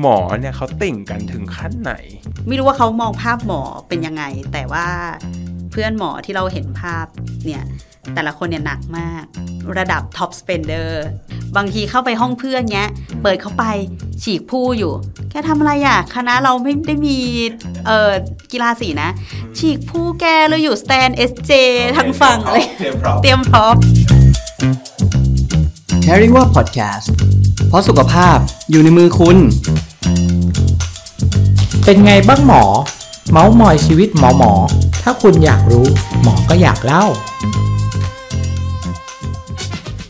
หมอเนี่ยเขาติ่งกันถึงขั้นไหน ไม่รู้ว่าเขามองภาพหมอเป็นยังไง แต่ว่าเพื่อนหมอที่เราเห็นภาพเนี่ยแต่ละคนเนี่ยหนักมาก ระดับ top spender บางทีเข้าไปห้องเพื่อนเนี้ย เปิดเข้าไปฉีกพู่อยู่ แกทำอะไรอะ คณะเราไม่ได้มีเอ่อกีฬาสีนะ ฉีกพู่ แกเราอยู่สแตนด์ SJ ทางฝั่งเลยเตรียมพร้อมเตรียมพร้อม Caring ว่า Podcast เพราะสุขภาพอยู่ในมือคุณ เป็นไงบ้างหมอ เมาส์มอยชีวิตหมอหมอ ถ้าคุณอยากรู้หมอก็อยากเล่า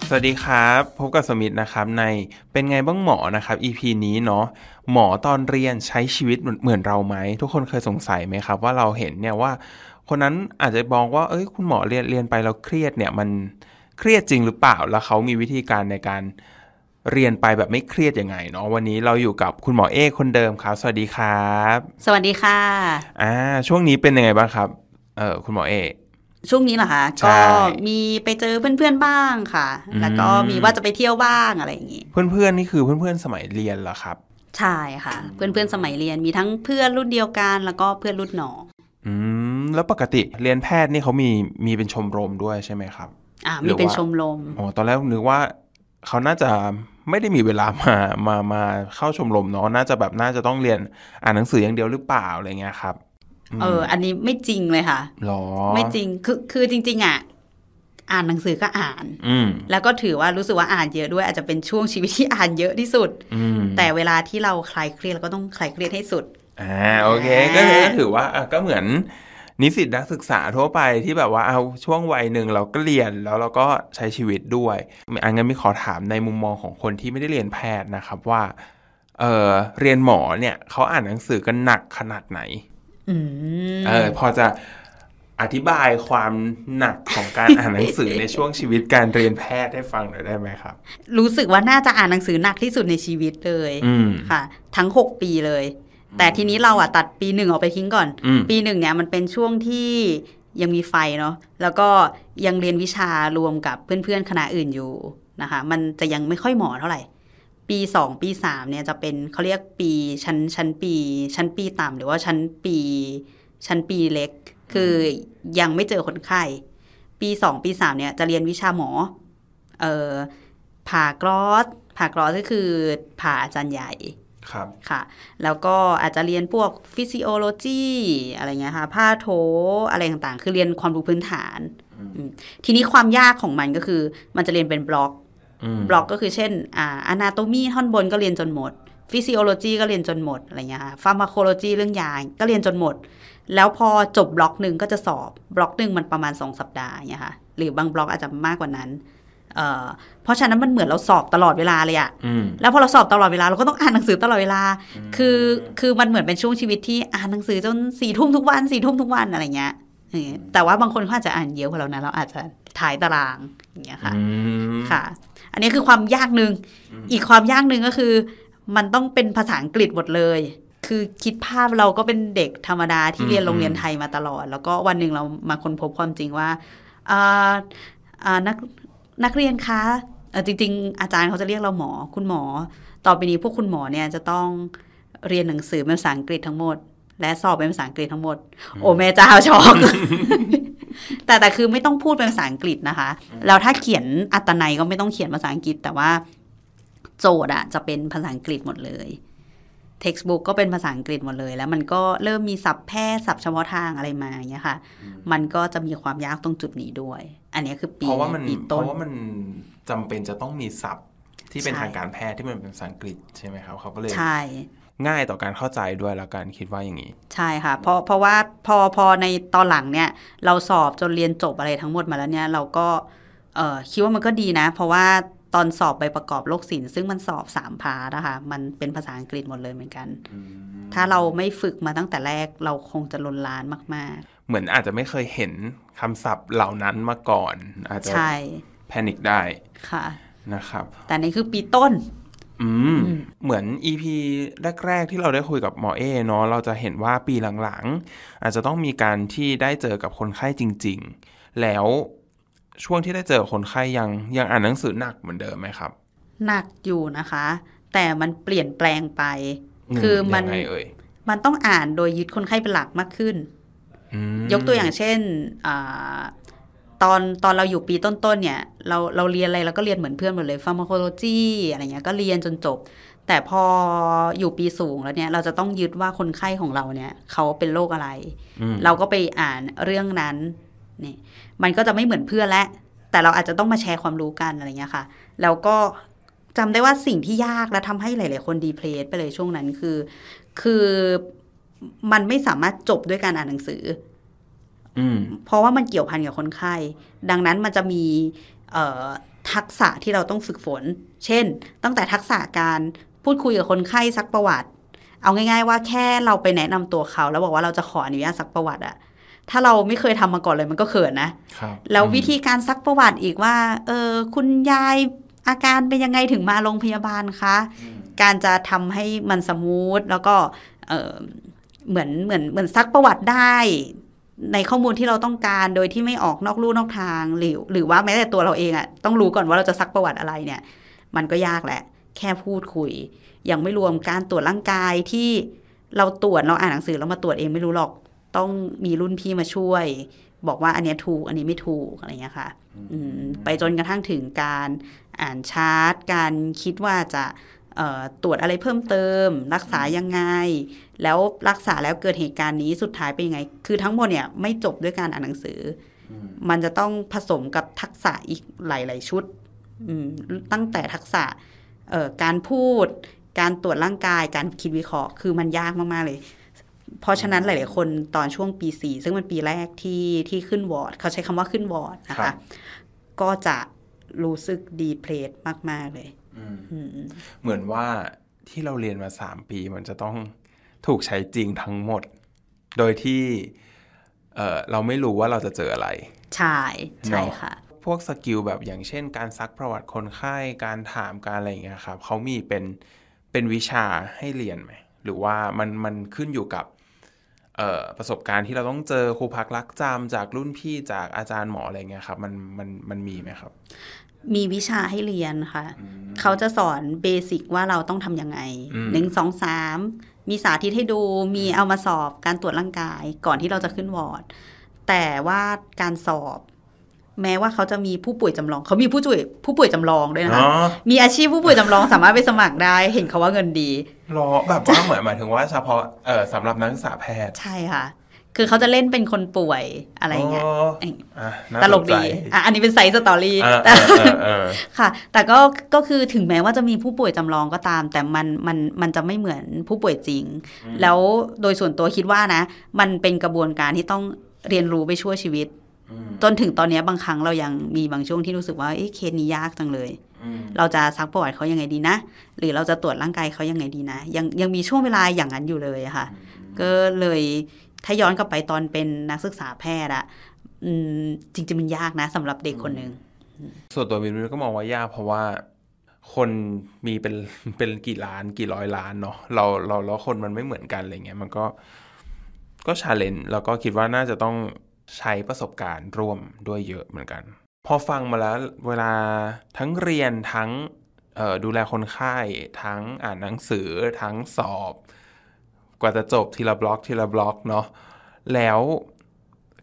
สวัสดีครับ พบกับสมิธนะครับในเป็นไงบ้างหมอนะครับ EP นี้เนาะหมอตอนเรียนใช้ชีวิตเหมือนเราไหม ทุกคนเคยสงสัยไหมครับ ว่าเราเห็นเนี่ยว่าคนนั้นอาจจะมองว่า เอ้ย คุณหมอเรียนเรียนไปแล้วเครียดเนี่ยมันเครียดจริงหรือเปล่า แล้วเขามีวิธีการในการ เรียนไปแบบไม่เครียดยังไงเนาะวันนี้เราอยู่กับคุณหมอเอคนเดิมครับ สวัสดีครับ สวัสดีค่ะอ่าช่วงนี้เป็นยังไงบ้างครับ เออคุณหมอเอช่วงนี้เหรอคะใช่ก็มีไปเจอเพื่อนๆบ้างค่ะอืมแล้วก็มีว่าจะไปเที่ยวบ้างอะไรอย่างงี้เพื่อนๆนี่คือเพื่อนๆสมัยเรียนเหรอครับใช่ค่ะ เพื่อนๆสมัยเรียนมีทั้งเพื่อนรุ่นเดียวกันแล้วก็เพื่อนรุ่นน้องอืมแล้วปกติเรียนแพทย์นี่เขามีมีเป็นชมรมด้วยใช่ไหมครับ อ่าหรืมีอว่าเป็นชมรมอ๋อตอนแรกนึกว่าเขาน่าจะ ไม่ได้มีเวลามามามาเข้าชมรมเนาะน่าจะแบบน่าจะต้องเรียนอ่านหนังสืออย่างเดียวหรือเปล่าอะไรเงี้ยครับมเออ อันนี้ไม่จริงเลยค่ะหรอไม่จริงคือคือจริง ๆอะอ่านหนังสือก็อ่าน อืมแล้วก็ถือว่ารู้สึกว่าอ่านเยอะด้วย อาจจะเป็นช่วงชีวิตที่อ่านเยอะที่สุดอืมแต่เวลาที่เราคลายเครียดเราก็ต้องคลายเครียดให้สุดอ่าโอเค ก็คือก็ถือว่าอะก็เหมือน นิสิตนักศึกษาทั่วไปที่แบบว่าเอาช่วงวัยหนึ่งเราก็เรียนแล้วเราก็ใช้ชีวิตด้วยอันงั้นมีขอถามในมุมมองของคนที่ไม่ได้เรียนแพทย์นะครับว่าเออเรียนหมอเนี่ยเขาอ่านหนังสือกันหนักขนาดไหนอืมเออพอจะอธิบายความหนักของการอ่านหนังสือในช่วงชีวิตการเรียนแพทย์ให้ฟังหน่อยได้ไหมครับ รู้สึกว่าน่าจะอ่านหนังสือหนักที่สุดในชีวิตเลยอืมค่ะ ทั้งหกปีเลย แต่ทีนี้เราอะตัดปีหนึ่งออกไปทิ้งก่อนอืมปีหนึ่งเนี่ยมันเป็นช่วงที่ยังมีไฟเนาะแล้วก็ยังเรียนวิชารวมกับเพื่อนๆคณะอื่นอยู่นะคะ มันจะยังไม่ค่อยหมอเท่าไหร่ ปีสองปีสามเนี่ยจะเป็นเขาเรียกปีชั้นชั้นปี ชั้นปีต่ำหรือว่าชั้นปี ชั้นปีเล็ก คือยังไม่เจอคนไข้ ปีสองปีสามเนี่ยจะเรียนวิชาหมอเอ่อผ่า gross ผ่า gross ก็คือผ่าอาจารย์ใหญ่ ครับค่ะ แล้วก็อาจจะเรียนพวก physiology อะไรเงี้ยค่ะ patho อะไรต่างๆ คือเรียนความรู้พื้นฐานอืมทีนี้ความยากของมันก็คือ มันจะเรียนเป็นบล็อกอืมบล็อกก็คือเช่นอ่า anatomy ท่อนบนก็เรียนจนหมด physiology ก็เรียนจนหมดอะไรเงี้ยค่ะ pharmacology เรื่องยาก็เรียนจนหมด แล้วพอจบบล็อกหนึ่งก็จะสอบบล็อกหนึ่งมันประมาณสองสัปดาห์เนี่ยค่ะ หรือบางบล็อกอาจจะมากกว่านั้น เอ่อเพราะฉะนั้นมันเหมือนเราสอบตลอดเวลาเลยอะอืมแล้วพอเราสอบตลอดเวลาเราก็ต้องอ่านหนังสือตลอดเวลา คือคือมันเหมือนเป็นช่วงชีวิตที่อ่านหนังสือจนสี่ทุ่มทุกวันสี่ทุ่มทุกวันอะไรเงี้ยเออแต่ว่าบางคนเขาอาจจะอ่านเยอะกว่าเรานะเราอาจจะถ่ายตารางอย่างเงี้ยค่ะอืมค่ะ อันนี้คือความยากหนึ่งอีกความยากหนึ่งก็คือ มันต้องเป็นภาษาอังกฤษหมดเลย คือคิดภาพเราก็เป็นเด็กธรรมดาที่เรียนโรงเรียนไทยมาตลอด แล้วก็วันหนึ่งเรามาค้นพบความจริงว่าอ่าอ่านัก นักเรียนคะจริง ๆ อาจารย์เขาจะเรียกเราหมอ คุณหมอ ต่อไปนี้พวกคุณหมอเนี่ยจะต้องเรียนหนังสือเป็นภาษาอังกฤษทั้งหมด และสอบเป็นภาษาอังกฤษทั้งหมด โอ้แม่เจ้าช็อกแต่แต่คือไม่ต้องพูดเป็นภาษาอังกฤษนะคะแล้วถ้าเขียนอัตนัยก็ไม่ต้องเขียนภาษาอังกฤษ แต่ว่าโจทย์อะจะเป็นภาษาอังกฤษหมดเลย textbook ก็เป็นภาษาอังกฤษหมดเลย แล้วมันก็เริ่มมีศัพท์แพทย์ศัพท์เฉพาะทางอะไรมาอย่างเงี้ยค่ะ มันก็จะมีความยากตรงจุดนี้ด้วย อันเนี้ยคือปีเพราะว่ามันปีเพต้นราะว่ามันจำเป็นจะต้องมีศัพท์ที่เป็นใช่ทางการแพทย์ที่มันเป็นภาษาอังกฤษใช่ไหมครับเขาก็เลยใช่ง่ายต่อการเข้าใจด้วยแล้วกันคิดว่าอย่างนี้ ใช่ค่ะเพราะเพราะว่าพอพอในตอนหลังเนี่ย เราสอบจนเรียนจบอะไรทั้งหมดมาแล้วเนี่ย เราก็เออคิดว่ามันก็ดีนะ เพราะว่าตอนสอบใบประกอบโรคศิลป์ซึ่งมันสอบสาม part นะคะมันเป็นภาษาอังกฤษหมดเลยเหมือนกัน ถ้าเราไม่ฝึกมาตั้งแต่แรกเราคงจะลนลานมาก เหมือนอาจจะไม่เคยเห็นคำศัพท์เหล่านั้นมาก่อน อาจๆจะใช่ panic ได้ค่ะนะครับ แต่นี่คือปีต้นอืมเหมือน EP แรก ๆ ที่เราได้คุยกับหมอเอเนาะเราจะเห็นว่าปีหลังๆ อาจจะต้องมีการที่ได้เจอกับคนไข้จริง ๆ แล้วช่วงที่ได้เจอคนไข้ยังยังอ่านหนังสือหนักเหมือนเดิมไหมครับ หนักอยู่นะคะ แต่มันเปลี่ยนแปลงไปมคือมันยังไงเอ่ยมันต้องอ่านโดยยึดคนไข้เป็นหลักมากขึ้นอืม ยกตัวอย่างเช่นอาตอนตอนเราอยู่ปีต้นๆเนี่ยเราเราเรียนอะไรเราก็เรียนเหมือนเพื่อนหมดเลยฟาร์มาโคโลจีอะไรเงี้ยก็เรียนจนจบ แต่พออยู่ปีสูงแล้วเนี่ยเราจะต้องยึดว่าคนไข้ของเราเนี่ยเขาเป็นโรคอะไรอืมเราก็ไปอ่านเรื่องนั้นนี่มันก็จะไม่เหมือนเพื่อนและ แต่เราอาจจะต้องมาแชร์ความรู้กันอะไรเงี้ยค่ะ แล้วก็จำได้ว่าสิ่งที่ยากและทำให้หลาย ๆ คนดีเพลสไปเลยช่วงนั้นคือ คือ มันไม่สามารถจบด้วยการอ่านหนังสืออืมเพราะว่ามันเกี่ยวพันกับคนไข้ ดังนั้นมันจะมีเอ่อทักษะที่เราต้องฝึกฝน เช่น ตั้งแต่ทักษะการพูดคุยกับคนไข้ซักประวัติ เอาง่าย ๆ ว่าแค่เราไปแนะนำตัวเขา แล้วบอกว่าเราจะขออนุญาตซักประวัติอะถ้าเราไม่เคยทำมาก่อนเลยมันก็เขินนะครับแล้ววิธีการซักประวัติอีกว่า เออคุณยายอาการเป็นยังไงถึงมาโรงพยาบาลคะ การจะทำให้มันสมูทแล้วก็เออ เหมือนเหมือนเหมือนซักประวัติได้ ในข้อมูลที่เราต้องการโดยที่ไม่ออกนอกลู่นอกทางหรือหรือว่าแม้แต่ตัวเราเองอะต้องรู้ก่อนว่าเราจะซักประวัติอะไรเนี่ย มันก็ยากแหละ แค่พูดคุย ยังไม่รวมการตรวจร่างกายที่เราตรวจเราอ่านหนังสือเรามาตรวจเองไม่รู้หรอก ต้องมีรุ่นพี่มาช่วย บอกว่าอันเนี้ยถูกอันนี้ไม่ถูกอะไรเงี้ยค่ะอืมไปจนกระทั่งถึงการอ่านชาร์ตการคิดว่าจะเอ่อ ตรวจอะไรเพิ่มเติม รักษายังไง แล้วรักษาแล้วเกิดเหตุการณ์นี้สุดท้ายเป็นยังไง คือทั้งหมดเนี่ยไม่จบด้วยการอ่านหนังสืออมันจะต้องผสมกับทักษะอีกหลาย ๆ ชุดอืมตั้งแต่ทักษะเอ่อการพูด การตรวจร่างกายการคิดวิเคราะห์ คือมันยากมาก ๆ เลย เพราะฉะนั้นหลาย ๆ คนตอนช่วงปีสี่ซึ่งเป็นปีแรกที่ที่ขึ้นวอร์ด เขาใช้คำว่าขึ้นวอร์ดนะครัคะบก็จะรู้สึกดีเพลสมาก ๆ เลยอืม เหมือนว่าที่เราเรียนมาสามปีมันจะต้องถูกใช้จริงทั้งหมด โดยที่เอ่อเราไม่รู้ว่าเราจะเจออะไร ใช่ ใช่เนาะค่ะ พวก skill แบบอย่างเช่น การซักประวัติคนไข้การถามการอะไรอย่างเงี้ยครับเขามีเป็นเป็นวิชาให้เรียนไหม หรือว่ามันมันขึ้นอยู่กับเอ่อประสบการณ์ที่เราต้องเจอครูพักรักจำจากรุ่นพี่จากอาจารย์หมออะไรเงี้ยครับ มันมันมันมีไหมครับ มีวิชาให้เรียนค่ะ เขาจะสอน basic ว่าเราต้องทำยังไงอืมหนึ่งสองสามมีสาธิตให้ดูมีเอามาสอบการตรวจร่างกาย ก่อนที่เราจะขึ้นวอร์ด แต่ว่าการสอบ แม้ว่าเขาจะมีผู้ป่วยจำลอง เขามีผู้ป่วยผู้ป่วยจำลองด้วยนะคะอ๋อมีอาชีพผู้ป่วยจำลองสามารถไปสมัครได้ เห็นเขาว่าเงินดีรอแบบว่าเหมือนหมายถึงว่าเฉพาะเอ่อสำหรับนักศึกษาแพทย์ใช่ค่ะ คือเขาจะเล่นเป็นคนป่วยอะไรอย่างเงี้ยอ๋อเอ้ยอะน่าตลกสนใจดีอะอันนี้เป็น side story อ่าแต่เออเออเออค่ะ แต่ก็ก็คือถึงแม้ว่าจะมีผู้ป่วยจำลองก็ตาม แต่มันมันมันจะไม่เหมือนผู้ป่วยจริง แล้วโดยส่วนตัวคิดว่านะ มันเป็นกระบวนการที่ต้องเรียนรู้ไปชั่วชีวิต จนถึงตอนเนี้ยบางครั้งเรายังมีบางช่วงที่รู้สึกว่าเอ๊ะเคสนี้ยากจังเลย เราจะซักประวัติเขายังไงดีนะ หรือเราจะตรวจร่างกายเขายังไงดีนะ ยังยังมีช่วงเวลาอย่างนั้นอยู่เลยอะค่ะ ก็เลย ถ้าย้อนกลับไปตอนเป็นนักศึกษาแพทย์อะอืมจริงๆมันยากนะสำหรับเด็กคนหนึ่งส่วนตัววินวินก็มองว่ายากเพราะว่าคนมีเป็นเป็นกี่ล้านกี่ร้อยล้านเนาะเราเราแล้วคนมันไม่เหมือนกันอะไรเงี้ยมันก็ก็ challenge แล้วก็คิดว่าน่าจะต้องใช้ประสบการณ์ร่วมด้วยเยอะเหมือนกัน พอฟังมาแล้วเวลาทั้งเรียนทั้งเอ่อดูแลคนไข้ทั้งอ่านหนังสือทั้งสอบ กว่าจะจบทีละบล็อกทีละบล็อกเนาะแล้ว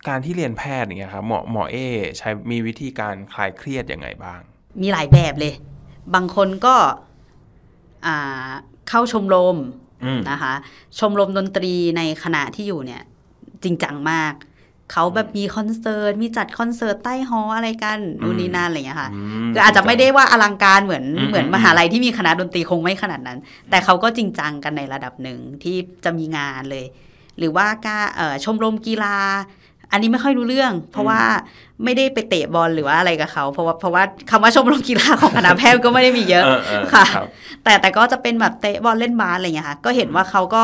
การที่เรียนแพทย์อย่างเงี้ยครับหมอหมอเอใช้มีวิธีการคลายเครียดยังไงบ้าง มีหลายแบบเลย บางคนก็อ่าเข้าชมรมอืมนะคะ ชมรมดนตรีในคณะที่อยู่เนี่ย จริงจังมาก เขาแบบมีคอนเสิร์ตมีจัดคอนเสิร์ตใต้หออะไรกันนู่นนี่นั่นอะไรอย่างเงี้ยค่ะมคืออาจจะไม่ได้ว่าอลังการเหมือนอืมเหมือนอืมมหาลัยที่มีคณะดนตรีคงไม่ขนาดนั้น แต่เขาก็จริงจังกันในระดับหนึ่งที่จะมีงานเลย หรือว่าการเอ่อชมรมกีฬา อันนี้ไม่ค่อยรู้เรื่อง เพราะว่าไม่ได้ไปเตะบอลหรือว่าอะไรกับเขาเพราะว่าเพราะว่าคำว่าชมรมกีฬาของคณะแพทย์ก็ไม่ได้มีเยอะเออเออค่ะรับแต่แต่ก็จะเป็นแบบเตะบอลเล่นบาสอะไรอย่างเงี้ยค่ะก็เห็นว่าเขาก็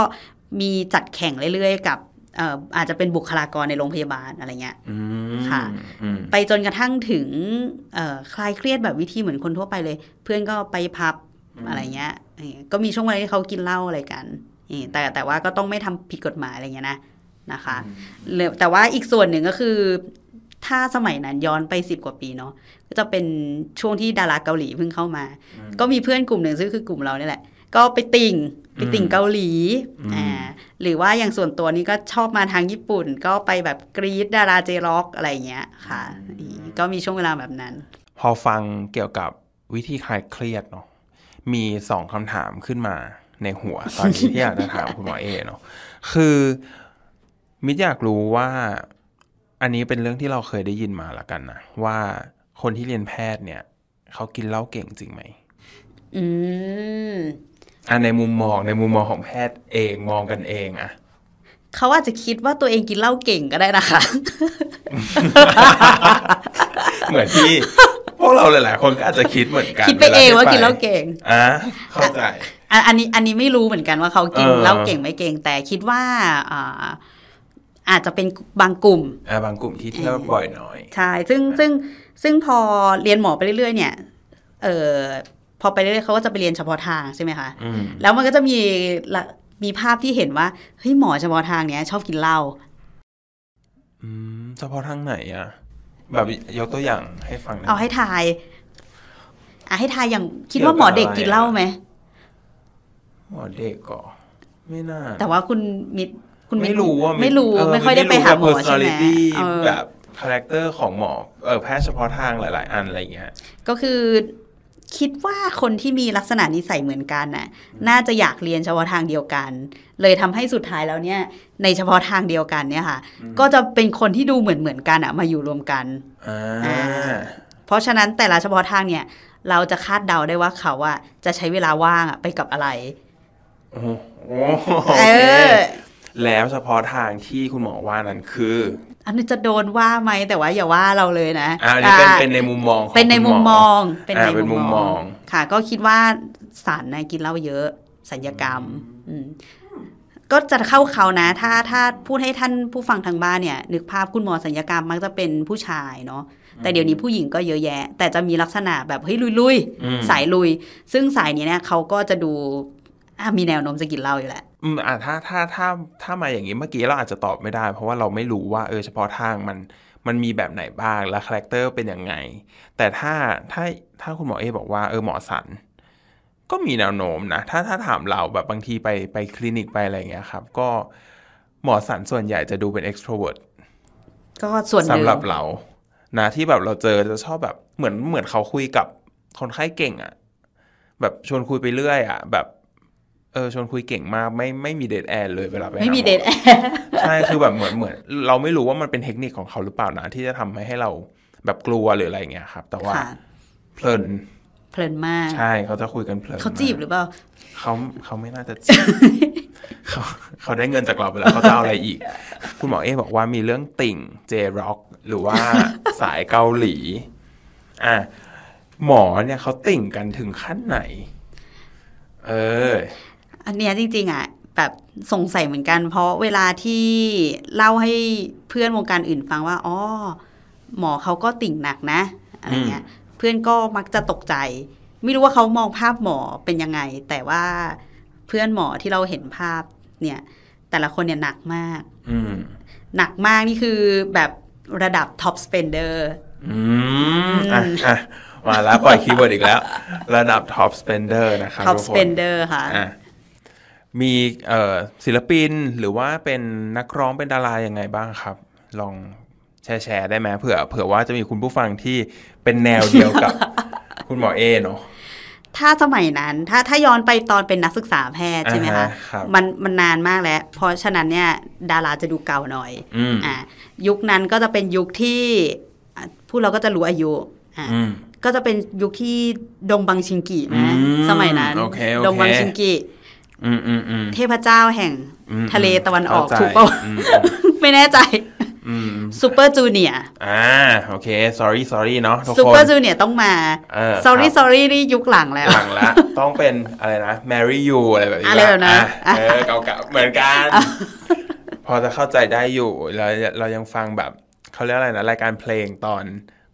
มีจัดแข่งเรื่อยๆ กับเอ่ออาจจะเป็นบุคลากรในโรงพยาบาลอะไรเงี้ยอืมค่ะอืมไปจนกระทั่งถึงเอ่อคลายเครียดแบบวิธีเหมือนคนทั่วไปเลย เพื่อนก็ไปพับอะไรเงี้ยเออก็มีช่วงเวลาที่เขากินเหล้าอะไรกันเออแต่แต่ว่าก็ต้องไม่ทำผิดกฎหมายอะไรเงี้ยนะนะคะหรือแต่ว่าอีกส่วนหนึ่งก็คือ ถ้าสมัยนั้นย้อนไปสิบกว่าปีเนาะก็จะเป็นช่วงที่ดาราเกาหลีเพิ่งเข้ามา ก็มีเพื่อนกลุ่มหนึ่งซึ่งคือกลุ่มเราเนี่ยแหละ ก็ไปติ่งไปติ่งอืมเกาหลีอืมอ่า หรือว่าอย่างส่วนตัวนี้ก็ชอบมาทางญี่ปุ่น ก็ไปแบบกรีดดาราเจร็อกอะไรเงี้ยค่ะอืมก็มีช่วงเวลาแบบนั้น พอฟังเกี่ยวกับวิธีคลายเครียดเนาะมีสองคำถามขึ้นมาในหัวตอนนี้ที่อยากจะถามคุณหมอเอเนาะคือมิตรอยากรู้ว่า อันนี้เป็นเรื่องที่เราเคยได้ยินมาละกันนะว่าคนที่เรียนแพทย์เนี่ย เขากินเหล้าเก่งจริงไหมอืม อะในมุมมองในมุมมองของแพทย์เองมองกันเองอะเขาอาจจะคิดว่าตัวเองกินเหล้าเก่งก็ได้นะคะ เหมือนที่พวกเราหลายๆคนก็อาจจะคิดเหมือนกันคิดไปเองที่ว่ากินเหล้าเก่งอะเข้าใจอะอันนี้อันนี้ไม่รู้เหมือนกันว่าเขากินเออเหล้าเก่งไม่เก่ง แต่คิดว่าอ่าอาจจะเป็นบางกลุ่มอะบางกลุ่มที่เที่ยวบ่อยหน่อย ใช่ ซึ่งซึ่งซึ่งพอเรียนหมอไปเรื่อยๆ เนี่ย เออพ อไปเรื่อยๆเขาก็จะไปเรียนเฉพาะทางใช่ไหมคะอืมแล้วมันก็จะมีละมีภาพที่เห็นว่าเฮ้ยหมอเฉพาะทางเนี้ยชอบกินเหล้าอืมเฉพาะทางไหนอะแบบยกตัวอย่างให้ฟังหน่อยเอาให้ทายอะให้ทายอย่างคิดว่าหมอเด็กกินเหล้าไหมหมอเด็กก็ไม่น่า แต่ว่าคุณมิดคุณไม่รู้ว่าไม่รู้เออไม่ค่อยได้ไปหาหมอใช่ไหมแบบ personality เออแบบ character ของหมอเออแพทย์เฉพาะทางหลาย ๆ อันอะไรอย่างเงี้ยก็คือ คิดว่าคนที่มีลักษณะนิสัยเหมือนกันน่ะ น่าจะอยากเรียนเฉพาะทางเดียวกัน เลยทำให้สุดท้ายแล้วเนี่ย ในเฉพาะทางเดียวกันเนี่ยค่ะ ก็จะเป็นคนที่ดูเหมือนเหมือนๆกันอะมาอยู่รวมกันอ่าอ่าเพราะฉะนั้นแต่ละเฉพาะทางเนี่ย เราจะคาดเดาได้ว่าเขาอะจะใช้เวลาว่างอะไปกับอะไรโอ้โหโอเอเคอแล้วเฉพาะทางที่คุณหมอว่านั้นคือ อันนี้จะโดนว่าไหมแต่ว่าอย่าว่าเราเลยนะอ่าอันนี้เป็นอ่าเป็นในมุมมองของเป็นในคุณหมุมมองเป็นอ่าในเป็นมุมมองค่ะ ก็คิดว่าสารนะกินเหล้าเยอะสัญญกรรมอืมก็จะเข้าเขานะ ถ้าถ้าพูดให้ท่านผู้ฟังทางบ้านเนี่ย นึกภาพคุณหมอสัญญกรรมมักจะเป็นผู้ชายเนาะแต่เดี๋ยวนี้ผู้หญิงก็เยอะแยะ แต่จะมีลักษณะแบบเฮ้ยลุยลุยๆอืมสายลุย ซึ่งสายนี้เนี่ยเขาก็จะดูอะมีแนวโน้มจะกินเหล้าอยู่แหละ อืมอ่าถ้าถ้าถ้าถ้ามาอย่างนี้เมื่อกี้เราอาจจะตอบไม่ได้ เพราะว่าเราไม่รู้ว่าเออเฉพาะทางมันมันมีแบบไหนบ้างและ character เป็นยังไง แต่ถ้าถ้าถ้าคุณหมอเอบอกว่าเออหมอศัลย์ก็มีแนวโน้มนะ ถ้าถ้าถามเราแบบบางทีไปไปคลินิกไปอะไรอย่างเงี้ยครับ ก็หมอศัลย์ส่วนใหญ่จะดูเป็น extrovert ก็ส่วนหนึ่สำงหรับเรานะที่แบบเราเจอจะชอบแบบเหมือนเหมือนเขาคุยกับคนไข้เก่งอะแบบชวนคุยไปเรื่อยอะแบบ เออชวนคุยเก่งมากไม่ไม่มี dead air เลยเวลาไปหาไม่มีหอ dead air์ใช่คือแบบเหมือนเหมือน เราไม่รู้ว่ามันเป็นเทคนิคของเขาหรือเปล่านะที่จะทำให้ให้เราแบบกลัวหรืออะไรอย่างเงี้ยครับ แต่ว่าค่ะเพลินเพลินมาก ใช่เขาจะคุยกันเพลินเขาจีบมกหรือเปล่าเขาเขาไม่น่าจะจีบเขาเขาได้เงินจากเราไปแล้วเขาจะเอาอะไรอีก คุณหมอเอบอกว่ามีเรื่องติ่งเจร็อกหรือว่าสายเกาหลี อะหมอเนี่ยเขาติ่งกันถึงขั้นไหน เออ อันเนี้ยจริง ๆอะแบบสงสัยเหมือนกัน เพราะเวลาที่เล่าให้เพื่อนวงการอื่นฟังว่าอ๋อหมอเขาก็ติ่งหนักนะอะไรเงี้ย เพื่อนก็มักจะตกใจ ไม่รู้ว่าเขามองภาพหมอเป็นยังไง แต่ว่าเพื่อนหมอที่เราเห็นภาพเนี่ย แต่ละคนเนี่ยหนักมากอืมหนักมากนี่คือแบบระดับ top spender อืมอะอะมาแล้วปล่อย keyword อีกแล้ว ระดับ top spender นะครับ top ทุกคน spender ค่ะอะ มีเอ่อศิลปินหรือว่าเป็นนักร้องเป็นดารายังไงบ้างครับ ลองแชร์แชร์ได้ไหมเผื่อเผื่อว่าจะมีคุณผู้ฟังที่เป็นแนวเดียวกับคุณหมอเอเนาะถ้าสมัยนั้นถ้าถ้าย้อนไปตอนเป็นนักศึกษาแพทย์ใช่ไหมอ่าคะฮะครับมันมันนานมากแล้ว เพราะฉะนั้นเนี่ยดาราจะดูเก่าหน่อยอืมอ่ายุคนั้นก็จะเป็นยุคที่อะพูดเราก็จะรู้อายุอ่าอืมก็จะเป็นยุคที่ดงบังชิงกินะอืมสมัยนั้นโอเคโอเคดงบังชิงกิอืมอืมอืม เทพเจ้าแห่งอืมทะเลตะวันออกเข้าใจถูกปะอืมไม่แน่ใจอืมซูเปอร์จูเนียอ่าโอเค sorry sorry เนาะทุกซูคเปอนร์จูเนียต้องมาเออ sorry ครับ sorry นี่ยุคหลังแล้วหลังละต้องเป็นอะไรนะ marry you อะไรแบบนี้อะไรแบบนั้นอะเออเก่าๆเหมือนกัน พอจะเข้าใจได้อยู่เราเรายังฟังแบบเขาเรียกอะไรนะ รายการเพลงตอน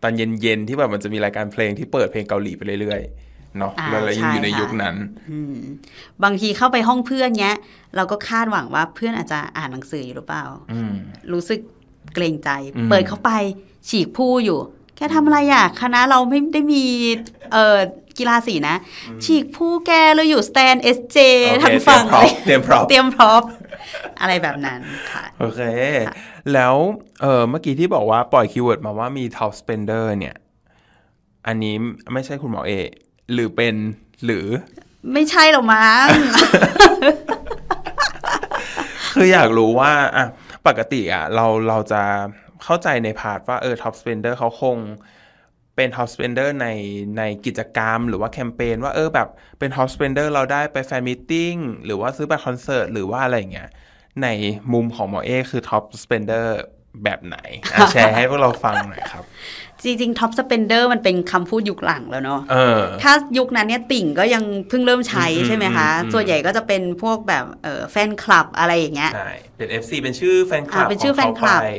ตอนเย็นๆที่แบบมันจะมีรายการเพลงที่เปิดเพลงเกาหลีไปเรื่อยๆ เนาะอ่าเรายังอยู่ในใช่ค่ะยุคนั้นอืมบางทีเข้าไปห้องเพื่อนเนี้ย เราก็คาดหวังว่าเพื่อนอาจจะอ่านหนังสืออยู่หรือเปล่าอืมรู้สึกเกรงใจอืมเปิดเข้าไปฉีกผู้อยู่ แกทำอะไรอะคณะเราไม่ได้มีเอ่อกิกีฬาสีนะ ฉีกพู่ แกเราอยู่สแตนด์ SJ โอเคทางฝั่งเตรียมพร้อมเตรียมพร้อมอะไรแบบนั้นค่ะ โอเค แล้วเออเมื่อกี้ที่บอกว่าปล่อย keyword มาว่ามี top spender เนี่ย อันนี้ไม่ใช่คุณหมอเอ หรือเป็นหรือ ไม่ใช่หรอกมั้งคืออยากรู้ว่าอะปกติอะเราเราจะเข้าใจใน part ว่าเออ top spender เขาคงเป็น top spender ในในกิจกรรม หรือว่าแคมเปญว่าเออแบบเป็น top spender เราได้ไป fan meeting หรือว่าซื้อบัตรคอนเสิร์ตหรือว่าอะไรอย่างเงี้ยในมุมของหมอเอคือ top spender แบบไหนอะแชร์ให้พวกเราฟังหน่อยครับ จริงๆ top spender มันเป็นคำพูดยุคหลังแล้วเนาะเออถ้ายุคนั้นเนี่ยติ่งก็ยังเพิ่งเริ่มใช้อืมใช่ไหมคะอืมอืมส่วนใหญ่ก็จะเป็นพวกแบบเออแฟนคลับอะไรอย่างเงี้ยใช่เป็น FC เป็นชื่อแฟนคลับอ่าเป็นชื่อของแฟนคลับไป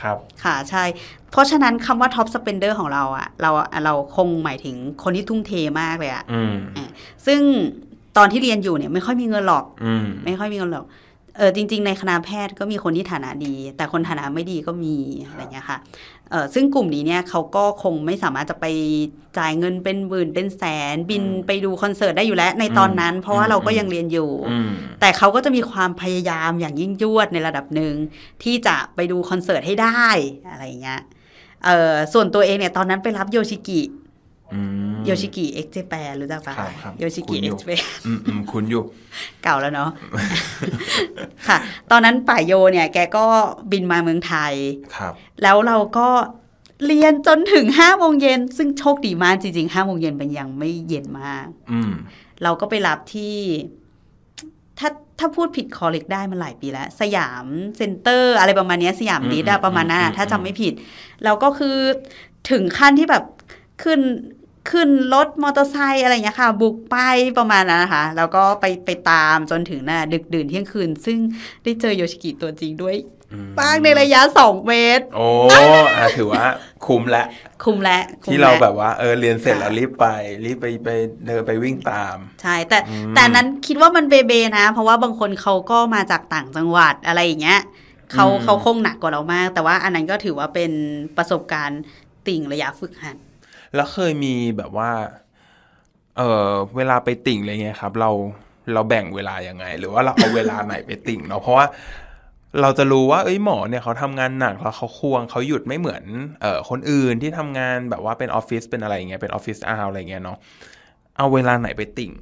ครับค่ะใช่ เพราะฉะนั้นคำว่า top spender ของเราอะเราเราคงหมายถึงคนที่ทุ่มเทมากเลยอะอืมอะซึ่งตอนที่เรียนอยู่เนี่ยไม่ค่อยมีเงินหรอกอืมไม่ค่อยมีเงินหรอก เออจริง ๆ ในคณะแพทย์ก็มีคนที่ฐานะดี แต่คนฐานะไม่ดีก็มีอะไรเงี้ยค่ะเออซึ่งกลุ่มนี้เนี่ยเขาก็คงไม่สามารถจะไปจ่ายเงินเป็นหมื่นเป็นแสน บินไปดูคอนเสิร์ตได้อยู่แล้วในตอนนั้น เพราะว่าเราก็ยังเรียนอยู่อืมแต่เขาก็จะมีความพยายามอย่างยิ่งยวดในระดับหนึ่งที่จะไปดูคอนเสิร์ตให้ได้อะไรเงี้ยเออส่วนตัวเองเนี่ยตอนนั้นไปรับโยชิกิอืม โยชิกิเอ็กเจแปนรู้จักปะครับครับโยชิคุ้กินอยู่เอ็กเจแปนอืมอืมคุณอยู่ เก่าแล้วเนาะค่ะ ตอนนั้นป่ายโยเนี่ย แกก็บินมาเมืองไทยครับ แล้วเราก็เรียนจนถึงห้าโมงเย็น ซึ่งโชคดีมากจริงๆห้าโมงเย็นมันยังไม่เย็นมากอืมเราก็ไปรับที่ ถ้าถ้าพูดผิด correct ได้มันหลายปีแล้ว สยามเซ็นเตอร์อะไรประมาณเนี้ยสยามดิสอะประมาณนั้นอะถ้าจำไม่ผิด เราก็คือถึงขั้นที่แบบขึ้น ขึ้นรถมอเตอร์ไซค์อะไรอย่างเงี้ยค่ะ บุกไปประมาณนั้นนะคะแล้วก็ไปไปตามจนถึงน่ะดึกดื่นเที่ยงคืน ซึ่งได้เจอโยชิกิตัวจริงด้วยอืมบ้างในระยะสองเมตร โอ้อะถือว่าคุ้มและ คุ้มและคุ้มที่เราและแบบว่าเออเรียนเสร็จแล้วรีบไป รีบไปไปเดินไปวิ่งตาม ใช่ แต่อืมแต่นั้นคิดว่ามันเบเบนะ เพราะว่าบางคนเขาก็มาจากต่างจังหวัดอะไรอย่างเงี้ยเขาอืมเขาคงหนักกว่าเรามาก แต่ว่าอันนั้นก็ถือว่าเป็นประสบการณ์ติ่งระยะฝึกหัด แล้วเคยมีแบบว่า เออเวลาไปติ่งอะไรเงี้ยครับ เราเราแบ่งเวลายังไง หรือว่าเราเอาเวลาไหนไปติ่งเนาะเพราะว่าเราจะรู้ว่าเอ้ยหมอเนี่ยเขาทำงานหนักแล้วเขาควงเขาหยุดไม่เหมือนเอ่อคนอื่นที่ทำงานแบบว่าเป็นออฟฟิศเป็นอะไรเงี้ยเป็นออฟฟิศอาร์อะไรเงี้ยเนาะเอาเวลาไหนไปติ่ง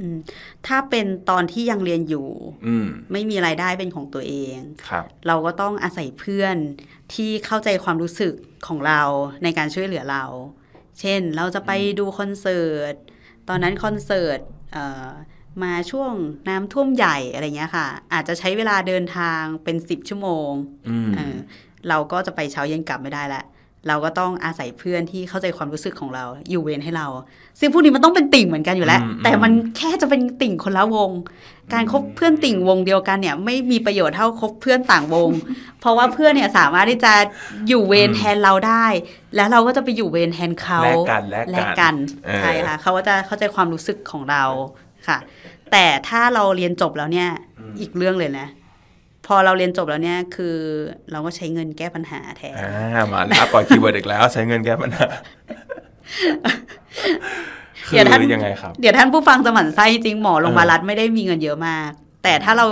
อืมถ้าเป็นตอนที่ยังเรียนอยู่อืมไม่มีรายได้เป็นของตัวเองครับเราก็ต้องอาศัยเพื่อนที่เข้าใจความรู้สึกของเราในการช่วยเหลือเรา เช่นเราจะไปดูคอนเสิร์ต ตอนนั้นคอนเสิร์ตเอ่อมาช่วงน้ำท่วมใหญ่อะไรเงี้ยค่ะ อาจจะใช้เวลาเดินทางเป็นสิบชั่วโมงอืมเออเราก็จะไปเช้าเย็นกลับไม่ได้ละ เราก็ต้องอาศัยเพื่อนที่เข้าใจความรู้สึกของเราอยู่เวรให้เรา ซึ่งพวกนี้มันต้องเป็นติ่งเหมือนกันอยู่แล้วอืมแต่มันแค่จะเป็นติ่งคนละวง การคบเพื่อนติ่งวงเดียวกันเนี่ย ไม่มีประโยชน์เท่าคบเพื่อนต่างวง เพราะว่าเพื่อนเนี่ยสามารถที่จะอยู่เวรแทนเราได้ แล้วเราก็จะไปอยู่เวรแทนเขาแลกกันแลกแลกันกกันเออใช่ค่ะเขาก็จะเข้าใจความรู้สึกของเราค่ะ แต่ถ้าเราเรียนจบแล้วเนี่ยอีกเรื่องเลยนะ พอเราเรียนจบแล้วเนี่ยคือเราก็ใช้เงินแก้ปัญหาแทนอ่ามาแล้วปล่อย keyword อีกแล้ว ใช้เงินแก้ปัญหาคืเดี๋ยวท่านอยังไงครับ เดี๋ยวท่านผู้ฟังจะหมั่นไส้จริงหมอโรงพยาบาลรัฐไม่ได้มีเงินเยอะมาก แต่ถ้าเรา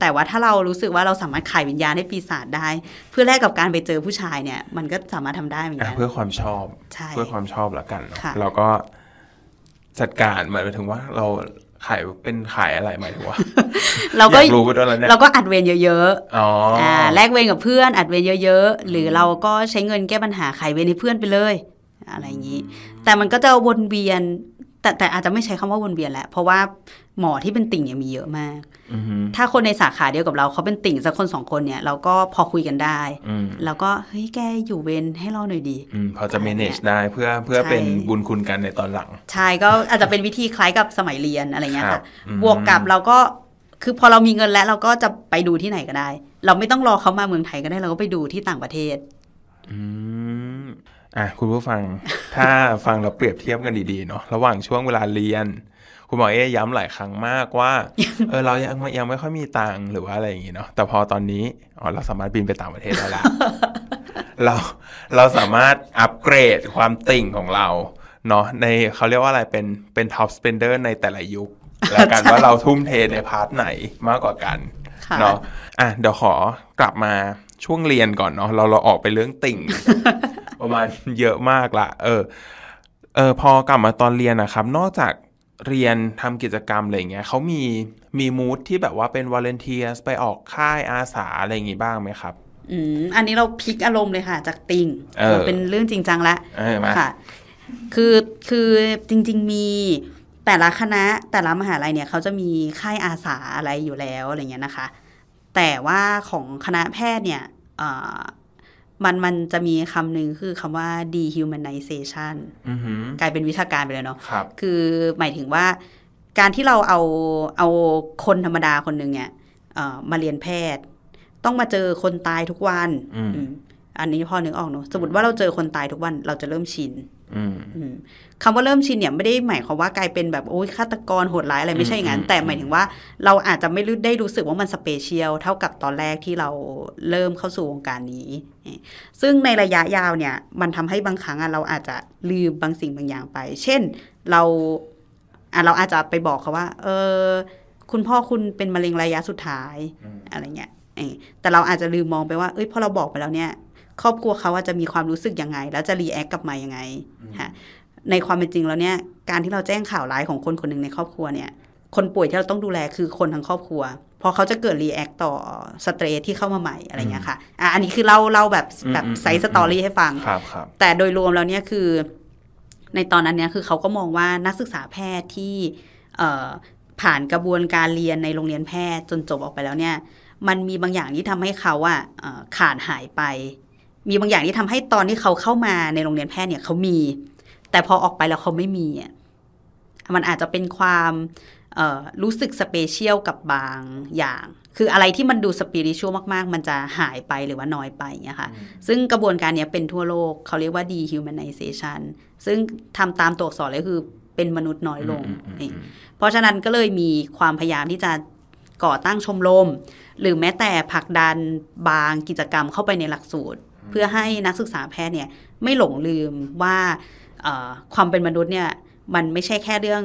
แต่ว่าถ้าเรารู้สึกว่าเราสามารถขายวิญญาณให้ปีศาจได้ เพื่อแลกกับการไปเจอผู้ชายเนี่ย มันก็สามารถทำได้เหมือนอะกันเพื่อความชอบใช่เพื่อความชอบแล้วกันเนอะค่ะเราก็จัดการหมายถึงว่าเรา ขายเป็นขายอะไรหมายถึงว่าเราก็อยากรู้ด้วยแล้วเนี่ยเราก็อัดเวรเยอะอ๋อๆอ่อ่าแลกเวรกับเพื่อนอัดเวรเยอะๆ หรือเราก็ใช้เงินแก้ปัญหาขายเวรให้เพื่อนไปเลย อะไรอย่างนี้ แต่มันก็จะวนเวียน แต่แต่อาจจะไม่ใช้คำว่าวนเวียนแหละ เพราะว่าหมอที่เป็นติ่งเนี่ยมีเยอะมากอือฮึถ้าคนในสาขาเดียวกับเราเขาเป็นติ่งสักคนสองคนเนี่ย เราก็พอคุยกันได้อืมแล้วก็เฮ้ยแกอยู่เวรให้เราหน่อยดีอืมพอจะ manage ได้เพื่อเพื่อใช่เป็นบุญคุณกันในตอนหลัง ใช่ก็อาจจะเป็นวิธีคล้ายกับสมัยเรียนอะไรเงี้ยครัค่ะบอืมบวกกับเราก็คือพอเรามีเงินแล้วเราก็จะไปดูที่ไหนก็ได้ เราไม่ต้องรอเขามาเมืองไทยก็ได้เราก็ไปดูที่ต่างประเทศ อืม อะคุณผู้ฟังถ้าฟังเราเปรียบเทียบกันดีๆเนาะระหว่างช่วงเวลาเรียน คุณหมอเอ๊ย้ำหลายครั้งมากว่าเออเรายังไม่ยังไม่ค่อยมีตังค์หรือว่าอะไรอย่างงี้เนาะแต่พอตอนนี้อ๋อเราสามารถบินไปต่างประเทศได้ละเราเราสามารถอัปเกรดความติ่งของเราเนาะในเขาเรียกว่าอะไรเป็นเป็น top spender ในแต่ละยุค แล้วกันว่าเราทุ่มเทใน part ไหนมากกว่ากันค่ะเนาะอะเดี๋ยวขอกลับมาช่วงเรียนก่อนเนาะเราเราออกไปเรื่องติ่ง ประมาณเยอะมากละ เออ เออพอกลับมาตอนเรียนนะครับ นอกจากเรียนทำกิจกรรมอะไรเงี้ยเขามีมี mood ที่แบบว่าเป็น volunteers ไปออกค่ายอาสาอะไรอย่างงี้บ้างไหมครับ อืมอันนี้เราพลิกอารมณ์เลยค่ะ จากติ่งเออเป็นเรื่องจริงจังละเออมาค่ะ คือคือจริง ๆ มีแต่ละคณะแต่ละมหาลัยเนี่ยเขาจะมีค่ายอาสาอะไรอยู่แล้วอะไรเงี้ยนะคะ แต่ว่าของคณะแพทย์เนี่ยเอ่อ มันมันจะมีคำหนึ่งคือคำว่า dehumanization อือหือกลายเป็นวิชาการไปเลยเนาะครับคือหมายถึงว่า การที่เราเอาเอาคนธรรมดาคนหนึ่งเนี่ยเอ่อมาเรียนแพทย์ ต้องมาเจอคนตายทุกวันอืมอืมอันนี้พอนึกออกเนาะสมมติว่าเราเจอคนตายทุกวันเราจะเริ่มชินอืมอืม คำว่าเริ่มชินเนี่ยไม่ได้หมายความว่ากลายเป็นแบบโอ้ยฆาตกรโหดร้ายอะไรไม่ใช่อย่างนั้นอืมแต่หมายถึงว่าเราอาจจะไม่รู้ได้รู้สึกว่ามัน special เท่ากับตอนแรกที่เราเริ่มเข้าสู่วงการนี้ ซึ่งในระยะยาวเนี่ยมันทำให้บางครั้งอะเราอาจจะลืมบางสิ่งบางอย่างไป เช่นเราอะเราอาจจะไปบอกเขาว่า เออคุณพ่อคุณเป็นมะเร็งระยะสุดท้ายอะไรเงี้ยเออแต่เราอาจจะลืมมองไปว่า เอ้ยพอเราบอกไปแล้วเนี่ย ครอบครัวเขาว่าจะมีความรู้สึกยังไง แล้วจะ react กลับมายังไงฮะในความเป็นจริงแล้วเนี่ยการที่เราแจ้งข่าวร้ายของคนคนหนึ่งในครอบครัวเนี่ย คนป่วยที่เราต้องดูแลคือคนทั้งครอบครัวเพราะเขาจะเกิด react ต่อstress ที่เข้ามาใหม่อะไรเงี้ยค่ะอะ อันนี้คือเล่าเล่าแบบแบบอืม side story ให้ฟังครับครับแต่โดยรวมแล้วเนี่ยคือ ในตอนนั้นเนี่ยคือเขาก็มองว่านักศึกษาแพทย์ที่เอ่อผ่านกระบวนการเรียนในโรงเรียนแพทย์จนจบออกไปแล้วเนี่ย มันมีบางอย่างที่ทำให้เขาอะเอ่อขาดหายไป มีบางอย่างที่ทำให้ตอนที่เขาเข้ามาในโรงเรียนแพทย์เนี่ยเขามี แต่พอออกไปแล้วเขาไม่มีอะมันอาจจะเป็นความเอ่อรู้สึกสเปเชียลกับบางอย่าง คืออะไรที่มันดูสปิริชวลมาก ๆ มันจะหายไปหรือว่าน้อยไปอย่างเงี้ยค่ะ ซึ่งกระบวนการเนี้ยเป็นทั่วโลก เขาเรียกว่า dehumanization ซึ่งทำตามตัวอักษรเลยคือเป็นมนุษย์น้อยลงอืมอืมอืมนี่เพราะฉะนั้นก็เลยมีความพยายามที่จะก่อตั้งชมรม หรือแม้แต่ผลักดันบางกิจกรรมเข้าไปในหลักสูตร เพื่อให้นักศึกษาแพทย์เนี่ยไม่หลงลืมว่าเอ่อความเป็นมนุษย์เนี่ยมันไม่ใช่แค่เรื่อง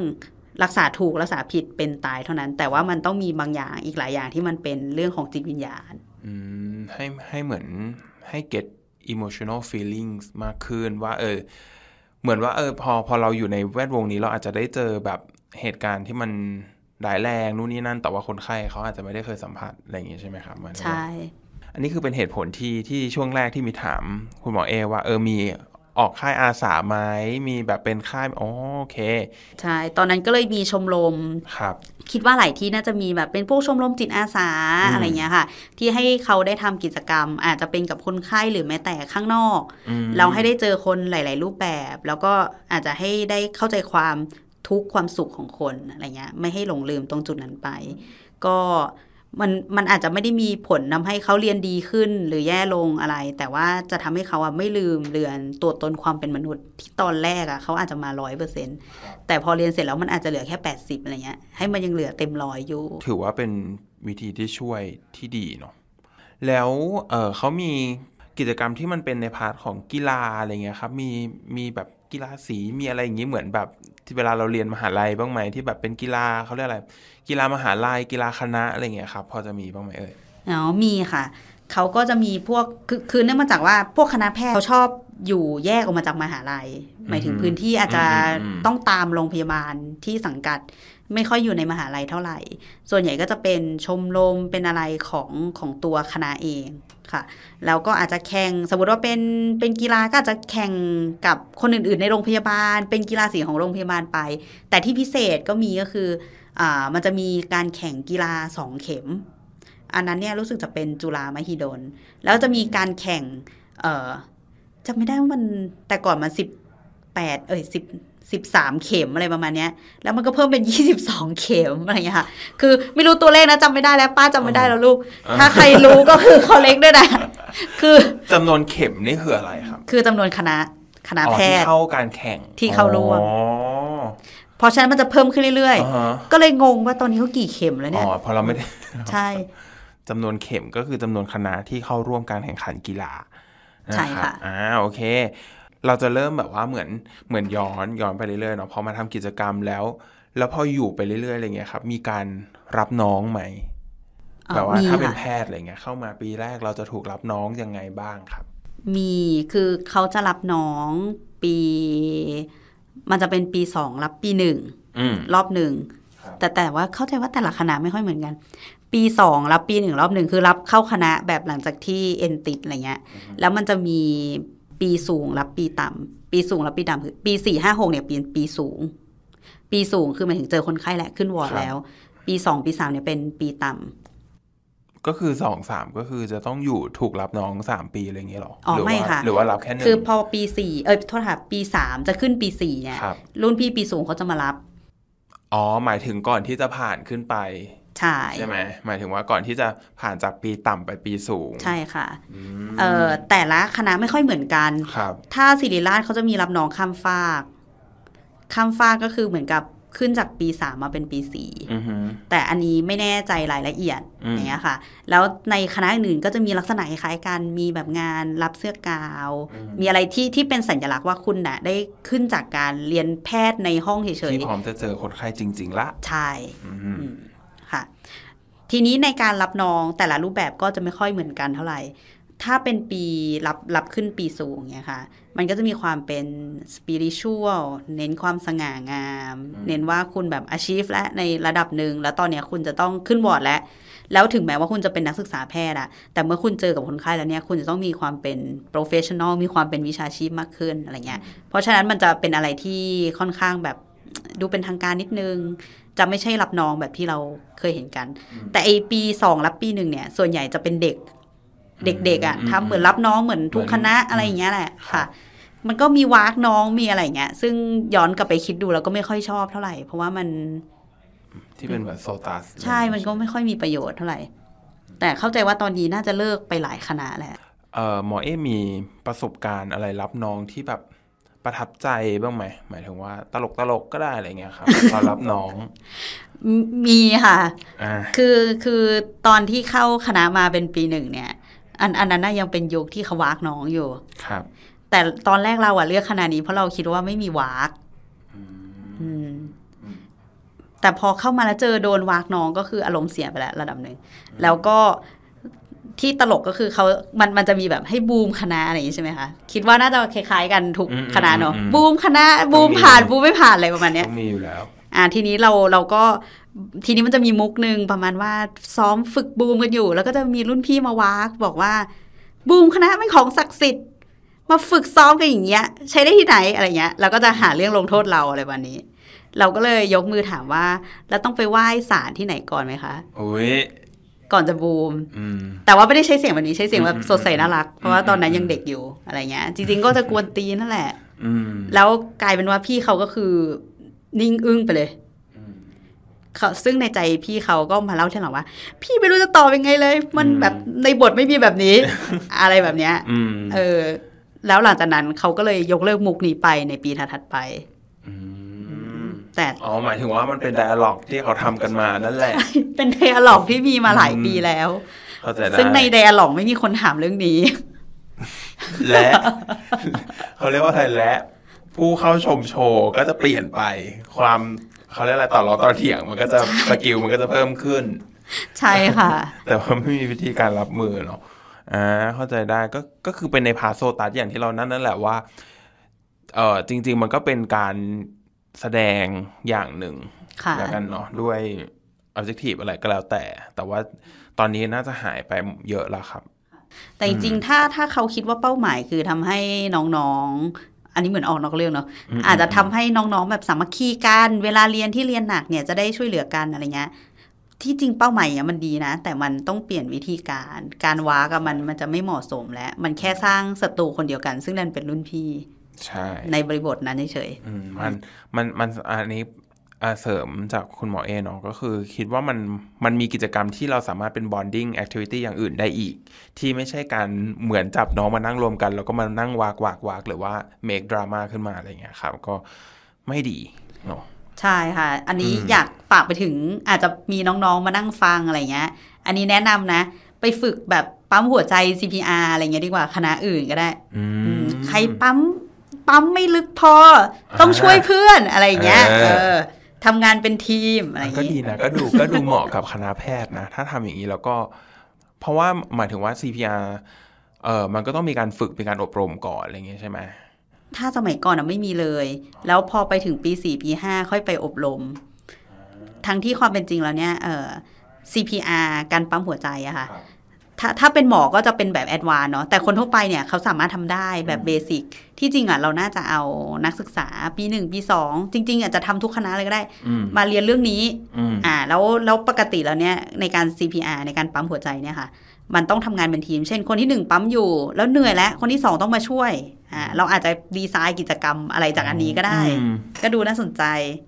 รักษาถูกรักษาผิดเป็นตายเท่านั้น แต่ว่ามันต้องมีบางอย่างอีกหลายอย่างที่มันเป็นเรื่องของจิตวิญญาณอืมให้ให้เหมือนให้ get emotional feelings มากขึ้นว่า เออ เหมือนว่าเออพอพอเราอยู่ในแวดวงนี้เราอาจจะได้เจอแบบเหตุการณ์ที่มันร้ายแรงนู่นนี่นั่น แต่ว่าคนไข้เขาอาจจะไม่ได้เคยสัมผัสอะไรอย่างงี้ใช่ไหมครับหมายถึงว่าใช่ อันนี้คือเป็นเหตุผลที่ที่ช่วงแรกที่มีถามคุณหมอเอว่าเออมีออกค่ายอาสาไหมมีแบบเป็นค่ายอ๋อโอเค ใช่ ตอนนั้นก็เลยมีชมรมครับ คิดว่าหลายที่น่าจะมีแบบเป็นพวกชมรมจิตอาสาอืมอะไรเงี้ยค่ะ ที่ให้เขาได้ทำกิจกรรม อาจจะเป็นกับคนไข้หรือแม้แต่ข้างนอกอืมเราให้ได้เจอคนหลาย ๆ รูปแบบ แล้วก็อาจจะให้ได้เข้าใจความทุกข์ความสุขของคนอะไรเงี้ยไม่ให้หลงลืมตรงจุดนั้นไป ก็ มันมันอาจจะไม่ได้มีผลทำให้เขาเรียนดีขึ้นหรือแย่ลงอะไร แต่ว่าจะทำให้เขาอะไม่ลืมเลือนตัวตนความเป็นมนุษย์ที่ตอนแรกอะเขาอาจจะมาร้อยเปอร์เซ็นแต่พอเรียนเสร็จแล้วมันอาจจะเหลือแค่แปดสิบอะไรเงี้ยให้มันยังเหลือเต็มร้อยอยู่ ถือว่าเป็นวิธีที่ช่วยที่ดีเนาะแล้วเออเขามีกิจกรรมที่มันเป็นใน part ของกีฬาอะไรเงี้ยครับ มีมีแบบ กีฬาสีมีอะไรอย่างนี้เหมือนแบบที่เวลาเราเรียนมหาลัยบ้างไหมที่แบบเป็นกีฬาเขาเรียกอะไร กีฬามหาลัยกีฬาคณะอะไรเงี้ยครับพอจะมีบ้างไหมเอ่ยอ๋อมีค่ะเขาก็จะมีพวกคือคือเนื่องมาจากว่าพวกคณะแพทย์เขาชอบอยู่แยกออกมาจากมหาลัย หมายถึงพื้นที่อาจจะอืมอืมต้องตามโรงพยาบาลที่สังกัด ไม่ค่อยอยู่ในมหาลัยเท่าไหร่ ส่วนใหญ่ก็จะเป็นชมรมเป็นอะไรของของตัวคณะเองค่ะ แล้วก็อาจจะแข่งสมมติว่าเป็นเป็นกีฬาก็อาจจะแข่งกับคนอื่น ๆ ในโรงพยาบาล เป็นกีฬาสีของโรงพยาบาลไป แต่ที่พิเศษก็มีก็คืออ่ามันจะมีการแข่งกีฬาสองเข็ม อันนั้นเนี่ยรู้สึกจะเป็นจุฬามหิดล แล้วจะมีการแข่งเอ่อจำไม่ได้ว่ามันแต่ก่อนมันสิบแปดเอ้ยสิบ สิบสามเข็มอะไรประมาณเนี้ยแล้วมันก็เพิ่มเป็นยี่สิบสองเข็มอะไรอย่างเงี้ยค่ะ คือไม่รู้ตัวเลขนะจำไม่ได้แล้วป้าจำไม่ได้แล้วลูก ถ้าใครรู้ก็คือเขาเล็กด้วยนะ คือจำนวนเข็มนี่คืออะไรครับ คือจำนวนคณะคณะอ๋อแพที่ทย์เข้าการแข่งที่เข้าร่วมอ๋อเพราะฉะนั้นมันจะเพิ่มขึ้นเรื่อยอ่าฮะๆก็เลยงงว่าตอนนี้เขากี่เข็มแล้วอ๋เนี่ยอพอเราไม่ได้ ใช่จำนวนเข็มก็คือจำนวนคณะที่เข้าร่วมการแข่งขันกีฬาใช่ค่ะนรับอ่าโอเค เราจะเริ่มแบบว่าเหมือนเหมือนย้อนย้อนไปเรื่อยๆเนาะพอมาทำกิจกรรมแล้ว แล้วพออยู่ไปเรื่อยๆอะไรเงี้ยครับ มีการรับน้องไหมอ๋อแบบว่ามีถ้าเป็นค่ะแพทย์อะไรเงี้ยเข้ามาปีแรกเราจะถูกรับน้องยังไงบ้างครับ มีคือเขาจะรับน้องปี มันจะเป็นปีสองรับปีหนึ่งอืมรอบหนึ่งครับแต่แต่ว่าเข้าใจว่าแต่ละคณะไม่ค่อยเหมือนกัน ปีสองรับปีหนึ่งรอบหนึ่งคือรับเข้าคณะแบบหลังจากที่เอ็นติดอะไรเงี้ย แล้วมันจะมี ปีสูงรับปีต่ำปีสูงรับปีต่ำคือปีสี่ห้าหกเนี่ยเป็นปีสูง ปีสูงคือหมายถึงเจอคนไข้แหละขึ้นวอร์ดครับแล้ว ปีสองปีสามเนี่ยเป็นปีต่ำก็คือสองสามก็คือจะต้องอยู่ถูกรับน้องสามปีอะไรอย่างเงี้ยหรออ๋อหรืไม่ว่าค่ะหรือว่ารับแค่หนึ่งคือพอปีสี่เอ้ยโทษค่ะปีสามจะขึ้นปีสี่เนี่ยครับรุ่นพี่ปีสูงเขาจะมารับอ๋อหมายถึงก่อนที่จะผ่านขึ้นไป ใช่ใช่ไหมหมายถึงว่าก่อนที่จะผ่านจากปีต่ำไปปีสูง ใช่ค่ะอืมเอ่อแต่ละคณะไม่ค่อยเหมือนกันครับ ถ้าศิริราชเขาจะมีรับน้องข้ามฟากข้ามฟากก็คือเหมือนกับขึ้นจากปีสามมาเป็นปีสี่อือฮึแต่อันนี้ไม่แน่ใจรายละเอียดอืมอย่างเงี้ยค่ะ แล้วในคณะอื่นๆก็จะมีลักษณะคล้ายๆกันมีแบบงานรับเสื้อกาว มีอะไรที่ที่เป็นสัญลักษณ์ว่าคุณน่ะ ได้ขึ้นจากการเรียนแพทย์ในห้องเฉยที่พร้อมจะเจอคนไข้จริง ๆ ละๆใช่อืมอืม ค่ะ ทีนี้ในการรับน้องแต่ละรูปแบบก็จะไม่ค่อยเหมือนกันเท่าไหร่ ถ้าเป็นปีรับรับขึ้นปีสูงเนี่ยค่ะ มันก็จะมีความเป็น spiritual เน้นความสง่างาม เน้นว่าคุณแบบ achieve และในระดับหนึ่งแล้วตอนเนี้ยคุณจะต้องขึ้นวอร์ดแล้วแล้วถึงแม้ว่าคุณจะเป็นนักศึกษาแพทย์อะแต่เมื่อคุณเจอกับคนไข้แล้วเนี่ย คุณจะต้องมีความเป็น professional มีความเป็นวิชาชีพมากขึ้นอะไรเงี้ย เพราะฉะนั้นมันจะเป็นอะไรที่ค่อนข้างแบบดูเป็นทางการนิดนึง จะไม่ใช่รับน้องแบบที่เราเคยเห็นกัน แต่ไอปีสองรับปีหนึ่งเนี่ย ส่วนใหญ่จะเป็นเด็ก เด็กๆอะอืมทำเหมือนรับน้องเหมือนทุกคณะเหมือนอะไรอย่างเงี้ยแหละครัค่ะบมันก็มีวากน้องมีอะไรอย่างเงี้ย ซึ่งย้อนกลับไปคิดดูแล้วก็ไม่ค่อยชอบเท่าไหร่ เพราะว่ามันที่เป็นแบบโซตัสใช่มันก็ไม่ค่อยมีประโยชน์เท่าไหร่ แต่เข้าใจว่าตอนนี้น่าจะเลิกไปหลายคณะแหละเอ่อหมอเอมีประสบการณ์อะไรรับน้องที่แบบ ประทับใจบ้างไหมหมายถึงว่าตลกตลกๆก็ได้อะไรเงี้ยครับตอนรับน้องมมีค่ะอ่าคือคือตอนที่เข้าคณะมาเป็นปีหนึ่งเนี่ย อันอันนั้นน่ะยังเป็นยุคที่เขาวากน้องอยู่ครับ แต่ตอนแรกเราอะเลือกคณะนี้เพราะเราคิดว่าไม่มีวากอืมแต่พอเข้ามาแล้วเจอโดนวากน้องก็คืออารมณ์เสียไปแล้วระดับหนึ่งแล้วก็ ที่ตลกก็คือเขามันมันจะมีแบบให้บูมคณะอะไรอย่างนี้ใช่ไหมคะ คิดว่าน่าจะคล้ายๆกันทุกอืมคณะเนอะอืมอืมบูมคณะบูมต้องมีผ่านบูมไม่ผ่านอะไรประมาณเนี้ยต้องมีอยู่แล้วอ่าทีนี้เราเราก็ทีนี้มันจะมีมุกหนึ่งประมาณว่าซ้อมฝึกบูมกันอยู่ แล้วก็จะมีรุ่นพี่มาวากบอกว่า บูมคณะเป็นของศักดิ์สิทธิ์มาฝึกซ้อมกันอย่างเงี้ย ใช้ได้ที่ไหนอะไรเงี้ยเราก็จะหาเรื่องลงโทษเราอะไรแบบนี้ เราก็เลยยกมือถามว่า แล้วต้องไปไหว้ศาลที่ไหนก่อนไหมคะอุ้ย ก่อนจะบูมอืมแต่ว่าไม่ได้ใช้เสียงแบบนี้ใช้เสียงแบบอืมสดใสน่ารัก เพราะว่าตอนนั้นยังเด็กอยู่อะไรเงี้ย จริง ๆ ก็จะกวนตีนนั่นแหละอืมแล้วกลายเป็นว่าพี่เขาก็คือนิ่งอึ้งไปเลยอืมเขาซึ่งในใจพี่เขาก็มาเล่าทีหลังว่า พี่ไม่รู้จะตอบยังไงเลย มันอืมแบบในบทไม่มีแบบนี้ อะไรแบบเนี้ยอืมเออ แล้วหลังจากนั้นเขาก็เลยยกเลิกมุกนี้ไปในปีถัดๆไปม แต่อ๋อหมายถึงว่ามันเป็นไดอะล็อกที่เขาทำกันมานั่นแหละ เป็นไดอะล็อกที่มีมาหลายอืมปีแล้วเข้าใจได้ซึ่งในไดอะล็อกไม่มีคนถามเรื่องนี้ และเขาเรียกว่าอะไรและ ผู้เข้าชมโชว์ก็จะเปลี่ยนไป ความเขาเรียกอะไรต่อล้อต่อเถียง มันก็จะสกิลมันก็จะเพิ่มขึ้น ใช่ค่ะ แต่ว่าไม่มีวิธีการรับมือเนาะอ่าเข้าใจได้ก็ก็คือเป็นในพาโซตัสอย่างที่เรานั่นนั่นแหละว่าเออจริง ๆ มันก็เป็นการ แสดงอย่างหนึ่งค่ะแล้วกันเนาะด้วย objective อะไรก็แล้วแต่ แต่ว่าตอนนี้น่าจะหายไปเยอะแล้วครับ แต่จริงๆถ้าถ้าเขาคิดว่าเป้าหมายคือทำให้น้องๆ อันนี้เหมือนออกนอกเรื่องเนาะอืมอาจจะทำให้น้องๆแบบสามัคคีกันเวลาเรียนที่เรียนหนักเนี่ยจะได้ช่วยเหลือกันอะไรเงี้ยที่จริงเป้าหมายเนี่ยมันดีนะ แต่มันต้องเปลี่ยนวิธีการ การวากับมันมันจะไม่เหมาะสมแล้ว มันแค่สร้างศัตรูคนเดียวกัน ซึ่งนั่นเป็นรุ่นพี่ ใช่ในบริบทนั้นเฉยอืมมันมันมันอันนี้อ่าเสริมจากคุณหมอเอเนาะก็คือคิดว่ามันมันมีกิจกรรมที่เราสามารถเป็น bonding activity อย่างอื่นได้อีก ที่ไม่ใช่การเหมือนจับน้องมานั่งรวมกัน แล้วก็มานั่งวากวากวากหรือว่า make drama ขึ้นมาอะไรเงี้ยครับ ก็ไม่ดีเนาะๆใช่ค่ะ อันนี้อืมอยากฝากไปถึงอาจจะมีน้องๆมานั่งฟังอะไรเงี้ย อันนี้แนะนำนะ ไปฝึกแบบปั๊มหัวใจ CPR อะไรเงี้ยดีกว่าคณะอื่นก็ได้อือืมมใครปั๊ม ปั๊มไม่ลึกพอ ต้องช่วยเพื่อนอะไรอย่างเงี้ยเออเออทำงานเป็นทีมอะไรอย่างก็เงี้ดียนะก็ดูก็ดูเหมาะกับคณะแพทย์นะ ถ้าทำอย่างนี้แล้วก็ เพราะว่าหมายถึงว่า CPR เออมันก็ต้องมีการฝึกมีการอบรมก่อนอะไรอย่างเงี้ยใช่ไหมถ้าสมัยก่อนอะไม่มีเลย แล้วพอไปถึงปีสี่ปีห้าค่อยไปอบรม ทั้งที่ความเป็นจริงแล้วเนี่ยเอ่อ CPR การปั๊มหัวใจอะค่ะครับ ถ้าถ้าเป็นหมอก็จะเป็นแบบ advance เนาะแต่คนทั่วไปเนี่ยเขาสามารถทำได้แบบ basicที่จริงอะเราน่าจะเอานักศึกษาปีหนึ่งปีสองจริง ๆอาจจะทำทุกคณะเลยก็ได้อืมมาเรียนเรื่องนี้อืมอ่าแล้วแล้วปกติแล้วเนี่ยในการ CPR ในการปั๊มหัวใจเนี่ยค่ะมันต้องทำงานเป็นทีม เช่น คนที่หนึ่งปั๊มอยู่ แล้วเหนื่อยแล้ว คนที่สองต้องมาช่วยอ่าเราอาจจะดีไซน์กิจกรรมอะไรจากอันนี้ก็ได้อืมก็ดูน่าสนใจนะ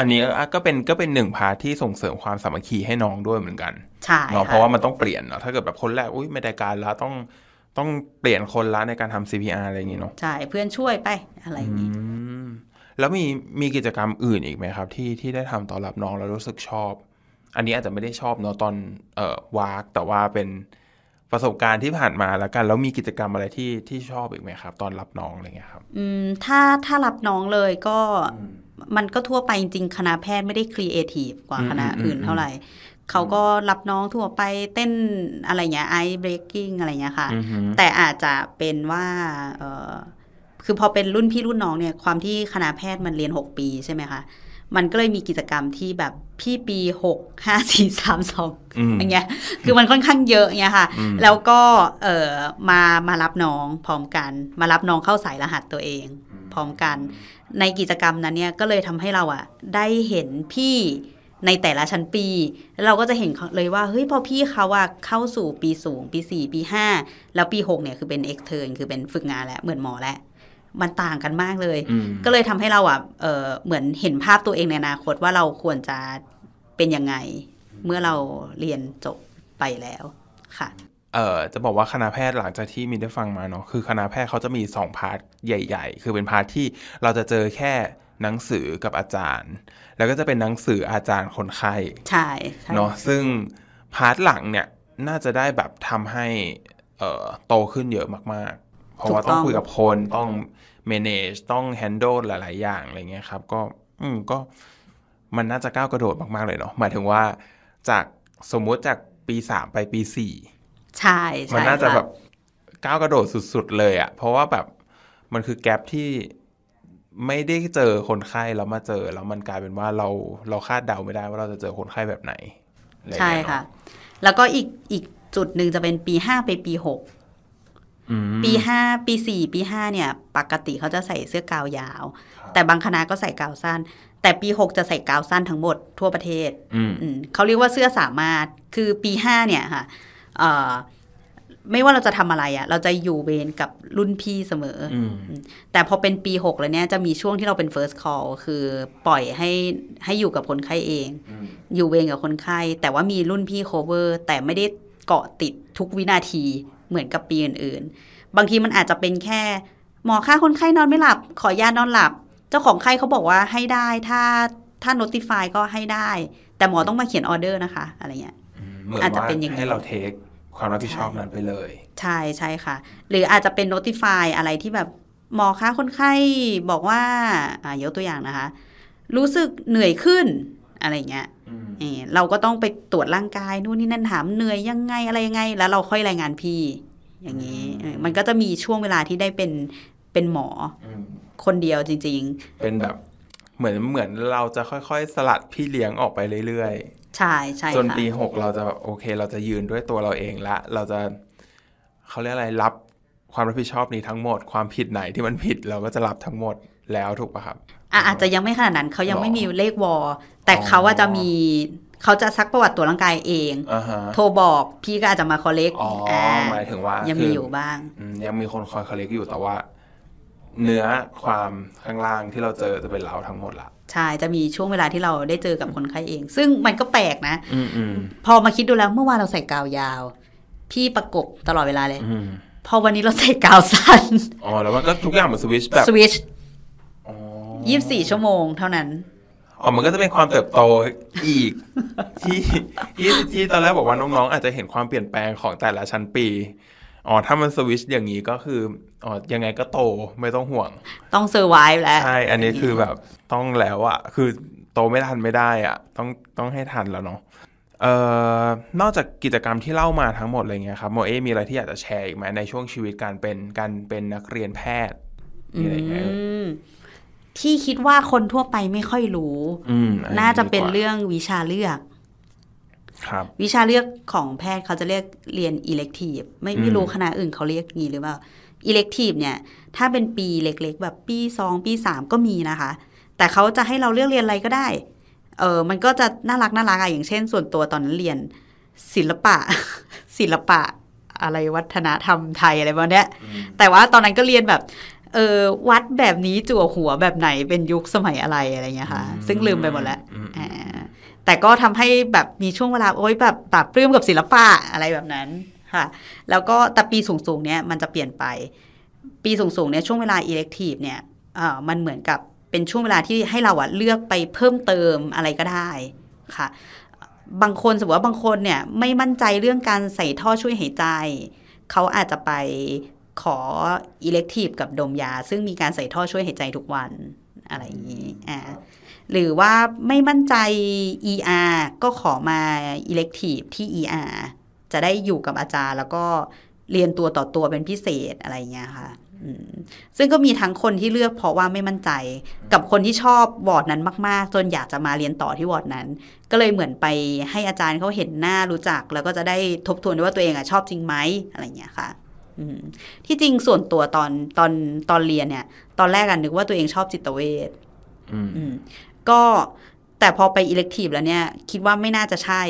อันนี้ก็เป็นก็เป็นหนึ่ง part ที่ส่งเสริมความสามัคคีให้น้องด้วยเหมือนกันใช่เนาะค่เพราะว่ามันต้องเปลี่ยนเนาะถ้าเกิดแบบคนแรกอุ้ยไม่ได้การแล้วต้องต้องเปลี่ยนคนละในการทำ CPR อะไรอย่างงี้เนาะใช่เพื่อนช่วยไปอะไรอย่างนี้อืมแล้วมีมีกิจกรรมอื่นอีกไหมครับ ที่ที่ได้ทำตอนรับน้องแล้วรู้สึกชอบ อันนี้อาจจะไม่ได้ชอบเนาะตอนเอ่อวากแต่ว่าเป็นประสบการณ์ที่ผ่านมาแล้วกัน แล้วมีกิจกรรมอะไรที่ที่ชอบอีกไหมครับ ตอนรับน้องอะไรเงี้ยครับ อืมถ้าถ้ารับน้องเลยก็ มันก็ทั่วไปจริงๆคณะแพทย์ไม่ได้ครีเอทีฟกว่าอืมคณะอืมอื่นอืมเท่าไหร่ เขาก็รับน้องทั่วไปเต้นอะไรเงี้ยไอเบรกกิ้งอะไรเงี้ยค่ะอือหือแต่อาจจะเป็นว่าเออคือพอเป็นรุ่นพี่รุ่นน้องเนี่ยความที่คณะแพทย์มันเรียน 6 ปีใช่ไหมคะมันก็เลยมีกิจกรรมที่แบบพี่ปี6 5 4 3 2อืมอย่างเงี้ย คือมันค่อนข้างเยอะเงี้ยค่ะอืมแล้วก็เออมามารับน้องพร้อมกัน มารับน้องเข้าสายรหัสตัวเอง พร้อมกัน ในกิจกรรมนั้นเนี่ยก็เลยทำให้เราอะได้เห็นพี่ในแต่ละชั้นปีแล้วเราก็จะเห็นเลยว่าเฮ้ยพอพี่เขาอะเข้าสู่ปีสูง ปีสี่ปีห้าแล้วปีหกเนี่ยคือเป็น extern คือเป็นฝึกงานแล้วเหมือนหมอแล้วมันต่างกันมากเลยอืมก็เลยทำให้เราอะเออเหมือนเห็นภาพตัวเองในอนาคตว่าเราควรจะเป็นยังไง เมื่อเราเรียนจบไปแล้วค่ะ เอ่อจะบอกว่าคณะแพทย์หลังจากที่มีได้ฟังมาเนาะคือคณะแพทย์เขาจะมีสองพาร์ทใหญ่ ๆ คือเป็น part ที่เราจะเจอแค่หนังสือกับอาจารย์ แล้วก็จะเป็นหนังสืออาจารย์คนไข้ใช่ใช่เนาะซึ่ง part หลังเนี่ยน่าจะได้แบบทำให้เอ่อโตขึ้นเยอะมากๆ เพราะว่าต้องคุยกับคนต้อง manage ต้อง handle หลาย ๆ อย่างอะไรเงี้ยครับ ก็อืมก็มันน่าจะก้าวกระโดดมาก ๆ เลยเนาะหมายถึงว่าจากสมมุติจากปีสามไปปีสี่ ใช่ใช่มันน่าจะค่แบบก้าวกระโดดสุด ๆ เลยอะเพราะว่าแบบมันคือแกลบที่ไม่ได้เจอคนไข้แล้วมาเจอ แล้วมันกลายเป็นว่าเราเราคาดเดาไม่ได้ว่าเราจะเจอคนไข้แบบไหนอไรอย่างใช่เงี้ยเนอค่ะ แล้วก็อีกอีกจุดหนึ่งจะเป็นปีห้าไปปีหกอืมปีห้าปีสี่ปีห้าเนี่ย ปกติเขาจะใส่เสื้อกาวยาว แต่บางคณะก็ใส่กาวสั้น แต่ปีหกจะใส่กาวสั้นทั้งหมดทั่วประเทศอืมอืมเขาเรียกว่าเสื้อสามารถคือปีห้าเนี่ยค่ะเอ่อ ไม่ว่าเราจะทำอะไรอะ่ะ เราจะอยู่เวรกับรุ่นพี่เสมอออืมแต่พอเป็นปีหกแล้วเนี่ยจะมีช่วงที่เราเป็น first call คือปล่อยให้ให้อยู่กับคนไข้เอง อยู่เวรกับคนไข้ แต่ว่ามีรุ่นพี่ cover แต่ไม่ได้เกาะติดทุกวินาทีเหมือนกับปีอื่น ๆ บางทีมันอาจจะเป็นแค่ หมอค่าคนไข้นอนไม่หลับ ขอยานอนหลับ เจ้าของไข้เขาบอกว่าให้ได้ถ้าถ้า notify ก็ให้ได้ แต่หมอต้องมาเขียนออเดอร์นะคะ อะไรเงี้ยเหมือนอาจจะว่าเป็นอย่างนั้นให้เราเทค ความรับผิดชอบนั้นไปเลย ใช่ใช่ค่ะ หรืออาจจะเป็น notify อะไรที่แบบหมอคะคนไข้บอกว่าอ่ายกตัวอย่างนะคะ รู้สึกเหนื่อยขึ้นอะไรเงี้ยเออเราก็ต้องไปตรวจร่างกายนู่นนี่นั่นถามเหนื่อยยังไงอะไรยังไง แล้วเราค่อยรายงานพี่ อย่างนี้เออมันก็จะมีช่วงเวลาที่ได้เป็นเป็นหมออมคนเดียวจริงเป็นแบบเหมือนเหมือนเราจะค่อยๆ สลัดพี่เลี้ยงออกไปเรื่อยๆ ใช่ใช่ๆจนค่ะปีหกเราจะแบบโอเค เราจะยืนด้วยตัวเราเองละ เราจะเขาเรียกอะไรรับความรับผิดชอบนี้ทั้งหมด ความผิดไหนที่มันผิดเราก็จะรับทั้งหมดแล้วถูกปะครับอะอาจจะยังไม่ขนาดนั้นเขายังหรอไม่มีเลขวอลแต่อ๋อเขาว่าจะมีเขาจะซักประวัติตัวร่างกายเองอ่าฮะโทรบอกพี่ก็อาจจะมาคอลเลกอ๋ออหมายถึงว่า ยังคืมีอยู่บ้างอืมยังมีคนคอยคอลเลกอยู่แต่ว่า เนื้อความข้างล่างที่เราเจอจะเป็นเราทั้งหมดละ ใช่ จะมีช่วงเวลาที่เราได้เจอกับคนไข้เอง ซึ่งมันก็แปลกนะอืมอืมพอมาคิดดูแล้วเมื่อวานเราใส่กาวยาว พี่ประกบตลอดเวลาเลยอืมพอวันนี้เราใส่กาวสั้นอ๋อแล้วมันก็ทุกอย่างมันสวิชแบบสวิชอ๋อยี่สี่ชั่วโมงเท่านั้นอ๋อมันก็จะเป็นความเติบโตอีก ที่ที่ที่ตอนแรกบอกว่าน้องๆ อาจจะเห็นความเปลี่ยนแปลงของแต่ละชั้นปี อ๋อถ้ามันสวิชอย่างนี้ก็คืออ๋อยังไงก็โตไม่ต้องห่วง ต้องเซอร์ไวฟ์แล้ว ใช่ อันนี้คือแบบต้องแล้วอะคือโตไม่ทันไม่ได้อะต้องต้องให้ทันแล้วเนาะเอ่อนอกจากกิจกรรมที่เล่ามาทั้งหมดอะไรเงี้ยครับโมเอมีอะไรที่อยากจะแชร์อีกไหมในช่วงชีวิตการเป็นการเป็นนักเรียนแพทย์มีอะไรอีกไหมเอ่ยอืมที่คิดว่าคนทั่วไปไม่ค่อยรู้อืมอัน่าจะเป็นดีกว่เรื่องวิชาเลือกครับ วิชาเลือกของแพทย์เขาจะเรียกเรียน elective ไม่ไม่รู้คณะอื่นเขาเรียกงี้หรือเปล่า elective เนี่ย ถ้าเป็นปีเล็กๆ แบบปีสองปีสามก็มีนะคะ แต่เขาจะให้เราเลือกเรียนอะไรก็ได้ เออมันก็จะน่ารักน่ารักอะอย่างเช่น ส่วนตัวตอนนั้นเรียนศิลปะ ศิลปะอะไรวัฒนธรรมไทยอะไรประมาณเนี้ยแต่ว่าตอนนั้นก็เรียนแบบเออวัดแบบนี้จั่วหัวแบบไหนเป็นยุคสมัยอะไรอะไรเงี้ยค่ะ ซึ่งลืมไปหมดแล้วอืมอ่า แต่ก็ทำให้แบบมีช่วงเวลาโอ๊ยแบบปรับปลื้มกับศิลปะอะไรแบบนั้นค่ะ แล้วก็แต่ปีสูงๆเนี้ยมันจะเปลี่ยนไป ปีสูงๆเนี่ยช่วงเวลา elective เนี่ยอ่อมันเหมือนกับเป็นช่วงเวลาที่ให้เราอะเลือกไปเพิ่มเติมอะไรก็ได้ค่ะ บางคนสมมติว่าบางคนเนี่ยไม่มั่นใจเรื่องการใส่ท่อช่วยหายใจ เขาอาจจะไปขอ elective กับดมยา ซึ่งมีการใส่ท่อช่วยหายใจทุกวันอะไรอย่างนี้อ่า หรือว่าไม่มั่นใจ ER ก็ขอมา elective ที่ ER จะได้อยู่กับอาจารย์ แล้วก็เรียนตัวต่อตัวเป็นพิเศษอะไรอย่างเงี้ยค่ะอืมซึ่งก็มีทั้งคนที่เลือกเพราะว่าไม่มั่นใจ กับคนที่ชอบวอร์ดนั้นมาก ๆ จนอยากจะมาเรียนต่อที่วอร์ดนั้น ก็เลยเหมือนไปให้อาจารย์เขาเห็นหน้ารู้จัก แล้วก็จะได้ทบทวนด้วยว่าตัวเองอะชอบจริงไหมอะไรอย่างเงี้ยค่ะอืมที่จริงส่วนตัวตอนตอนตอนเรียนเนี่ย ตอนแรกอะนึกว่าตัวเองชอบจิตเวชอืมอืม ก็แต่พอไป elective แล้วเนี่ย คิดว่าไม่น่าจะใช่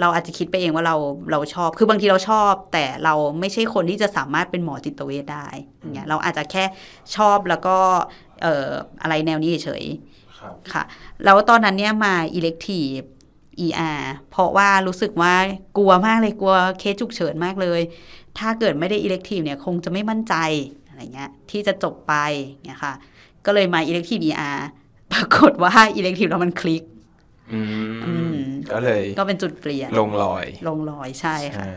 เราอาจจะคิดไปเองว่าเราเราชอบ คือบางทีเราชอบ แต่เราไม่ใช่คนที่จะสามารถเป็นหมอจิตเวชได้อย่างเงี้ยเราอาจจะแค่ชอบแล้วก็เอ่ออะไรแนวนี้เฉยๆครับค่ะ แล้วตอนนั้นเนี่ยมา elective ER เพราะว่ารู้สึกว่ากลัวมากเลยกลัวเคสฉุกเฉินมากเลย ถ้าเกิดไม่ได้ elective เนี่ยคงจะไม่มั่นใจอะไรเงี้ยที่จะจบไปเนี่ยค่ะ ก็เลยมา elective ER ปรากฏว่า elective แล้วมันคลิกอือืมมก็เลยก็เป็นจุดเปลี่ยนลงรอย ลงรอยใช่ค่ะใช่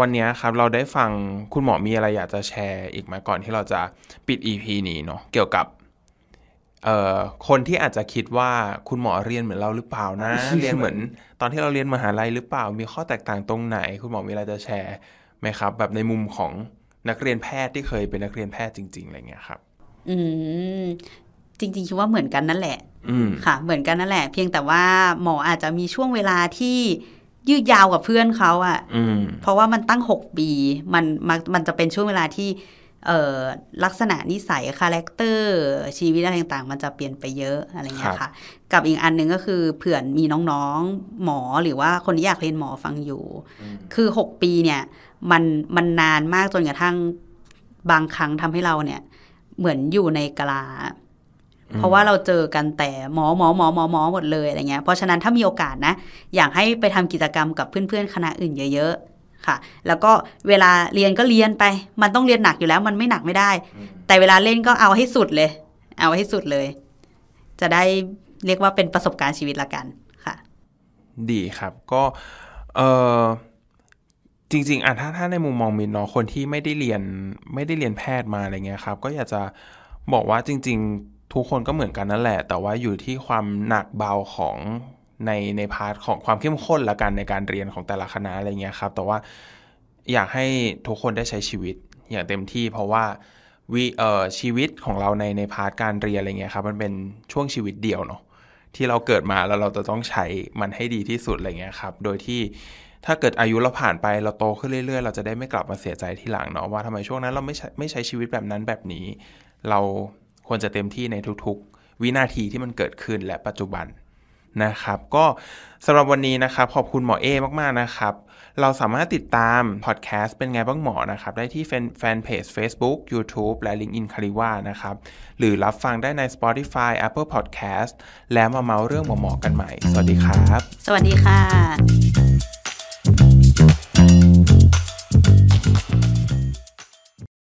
วันเนี้ยครับเราได้ฟังคุณหมอมีอะไรอยากจะแชร์อีกไหมก่อนที่เราจะปิด EP นี้เนาะเกี่ยวกับเอ่อคนที่อาจจะคิดว่าคุณหมอเรียนเหมือนเราหรือเปล่านะ เรียนเหมือน ตอนที่เราเรียนมหาลัยหรือเปล่า มีข้อแตกต่างตรงไหน คุณหมอมีอะไรจะแชร์ไหมครับ แบบในมุมของนักเรียนแพทย์ที่เคยเป็นนักเรียนแพทย์จริง ๆอะไรเงี้ยครับ อืม จริงๆคิดว่าเหมือนกันนั่นแหละอืมค่ะ เหมือนกันนั่นแหละ เพียงแต่ว่าหมออาจจะมีช่วงเวลาที่ยืดยาวกว่าเพื่อนเขาอะอืมเพราะว่ามันตั้งหกปี มันมันมันจะเป็นช่วงเวลาที่เอ่อลักษณะนิสัย character ชีวิตอะไรต่างๆ มันจะเปลี่ยนไปเยอะอะไรเงี้ยครับค่ะกับอีกอันหนึ่งก็คือเผื่อมีน้องๆหมอหรือว่าคนที่อยากเรียนหมอฟังอยู่ คือหกปีเนี่ยมันมันนานมากจนกระทั่งบางครั้งทำให้เราเนี่ย เหมือนอยู่ในกะลา เพราะว่าเราเจอกันแต่หมอหมอหมอหมอหมอหมดเลยอะไรเงี้ยเพราะฉะนั้นถ้ามีโอกาสนะ อยากให้ไปทำกิจกรรมกับเพื่อนๆคณะอื่นเยอะๆค่ะ แล้วก็เวลาเรียนก็เรียนไป มันต้องเรียนหนักอยู่แล้วมันไม่หนักไม่ได้ แต่เวลาเล่นก็เอาให้สุดเลย เอาให้สุดเลย จะได้เรียกว่าเป็นประสบการณ์ชีวิตละกันค่ะ ดีครับก็เออจริง ๆอะถ้าถ้าในมุมมองมินเนาะคนที่ไม่ได้เรียนไม่ได้เรียนแพทย์มาอะไรเงี้ยครับ ก็อยากจะบอกว่าจริง ๆ ทุกคนก็เหมือนกันนั่นแหละ แต่ว่าอยู่ที่ความหนักเบาของในใน part ของความเข้มข้นละกันในการเรียนของแต่ละคณะอะไรเงี้ยครับ แต่ว่าอยากให้ทุกคนได้ใช้ชีวิตอย่างเต็มที่ เพราะว่าวิเอ่อชีวิตของเราในใน part การเรียนอะไรเงี้ยครับมันเป็นช่วงชีวิตเดียวเนาะที่เราเกิดมาแล้วเราจะต้องใช้มันให้ดีที่สุดอะไรเงี้ยครับ โดยที่ถ้าเกิดอายุเราผ่านไปเราโตขึ้นเรื่อยๆ เราจะได้ไม่กลับมาเสียใจที่หลังเนาะว่าทำไมช่วงนั้นเราไม่ใช้ไม่ใช้ชีวิตแบบนั้นแบบนี้ เรา ควรจะเต็มที่ในทุกๆ วินาทีที่มันเกิดขึ้นและปัจจุบันนะครับ ก็สำหรับวันนี้นะครับ ขอบคุณหมอเอมากๆนะครับ เราสามารถติดตามพอดแคสต์เป็นไงบ้างหมอนะครับ ได้ที่แฟนเพจ Facebook YouTube และ LinkedIn c a r i w a นะครับ หรือรับฟังได้ใน Spotify Apple Podcast แล้วมาเมาเรื่องหมอๆกันใหม่ สวัสดีครับ สวัสดีค่ะ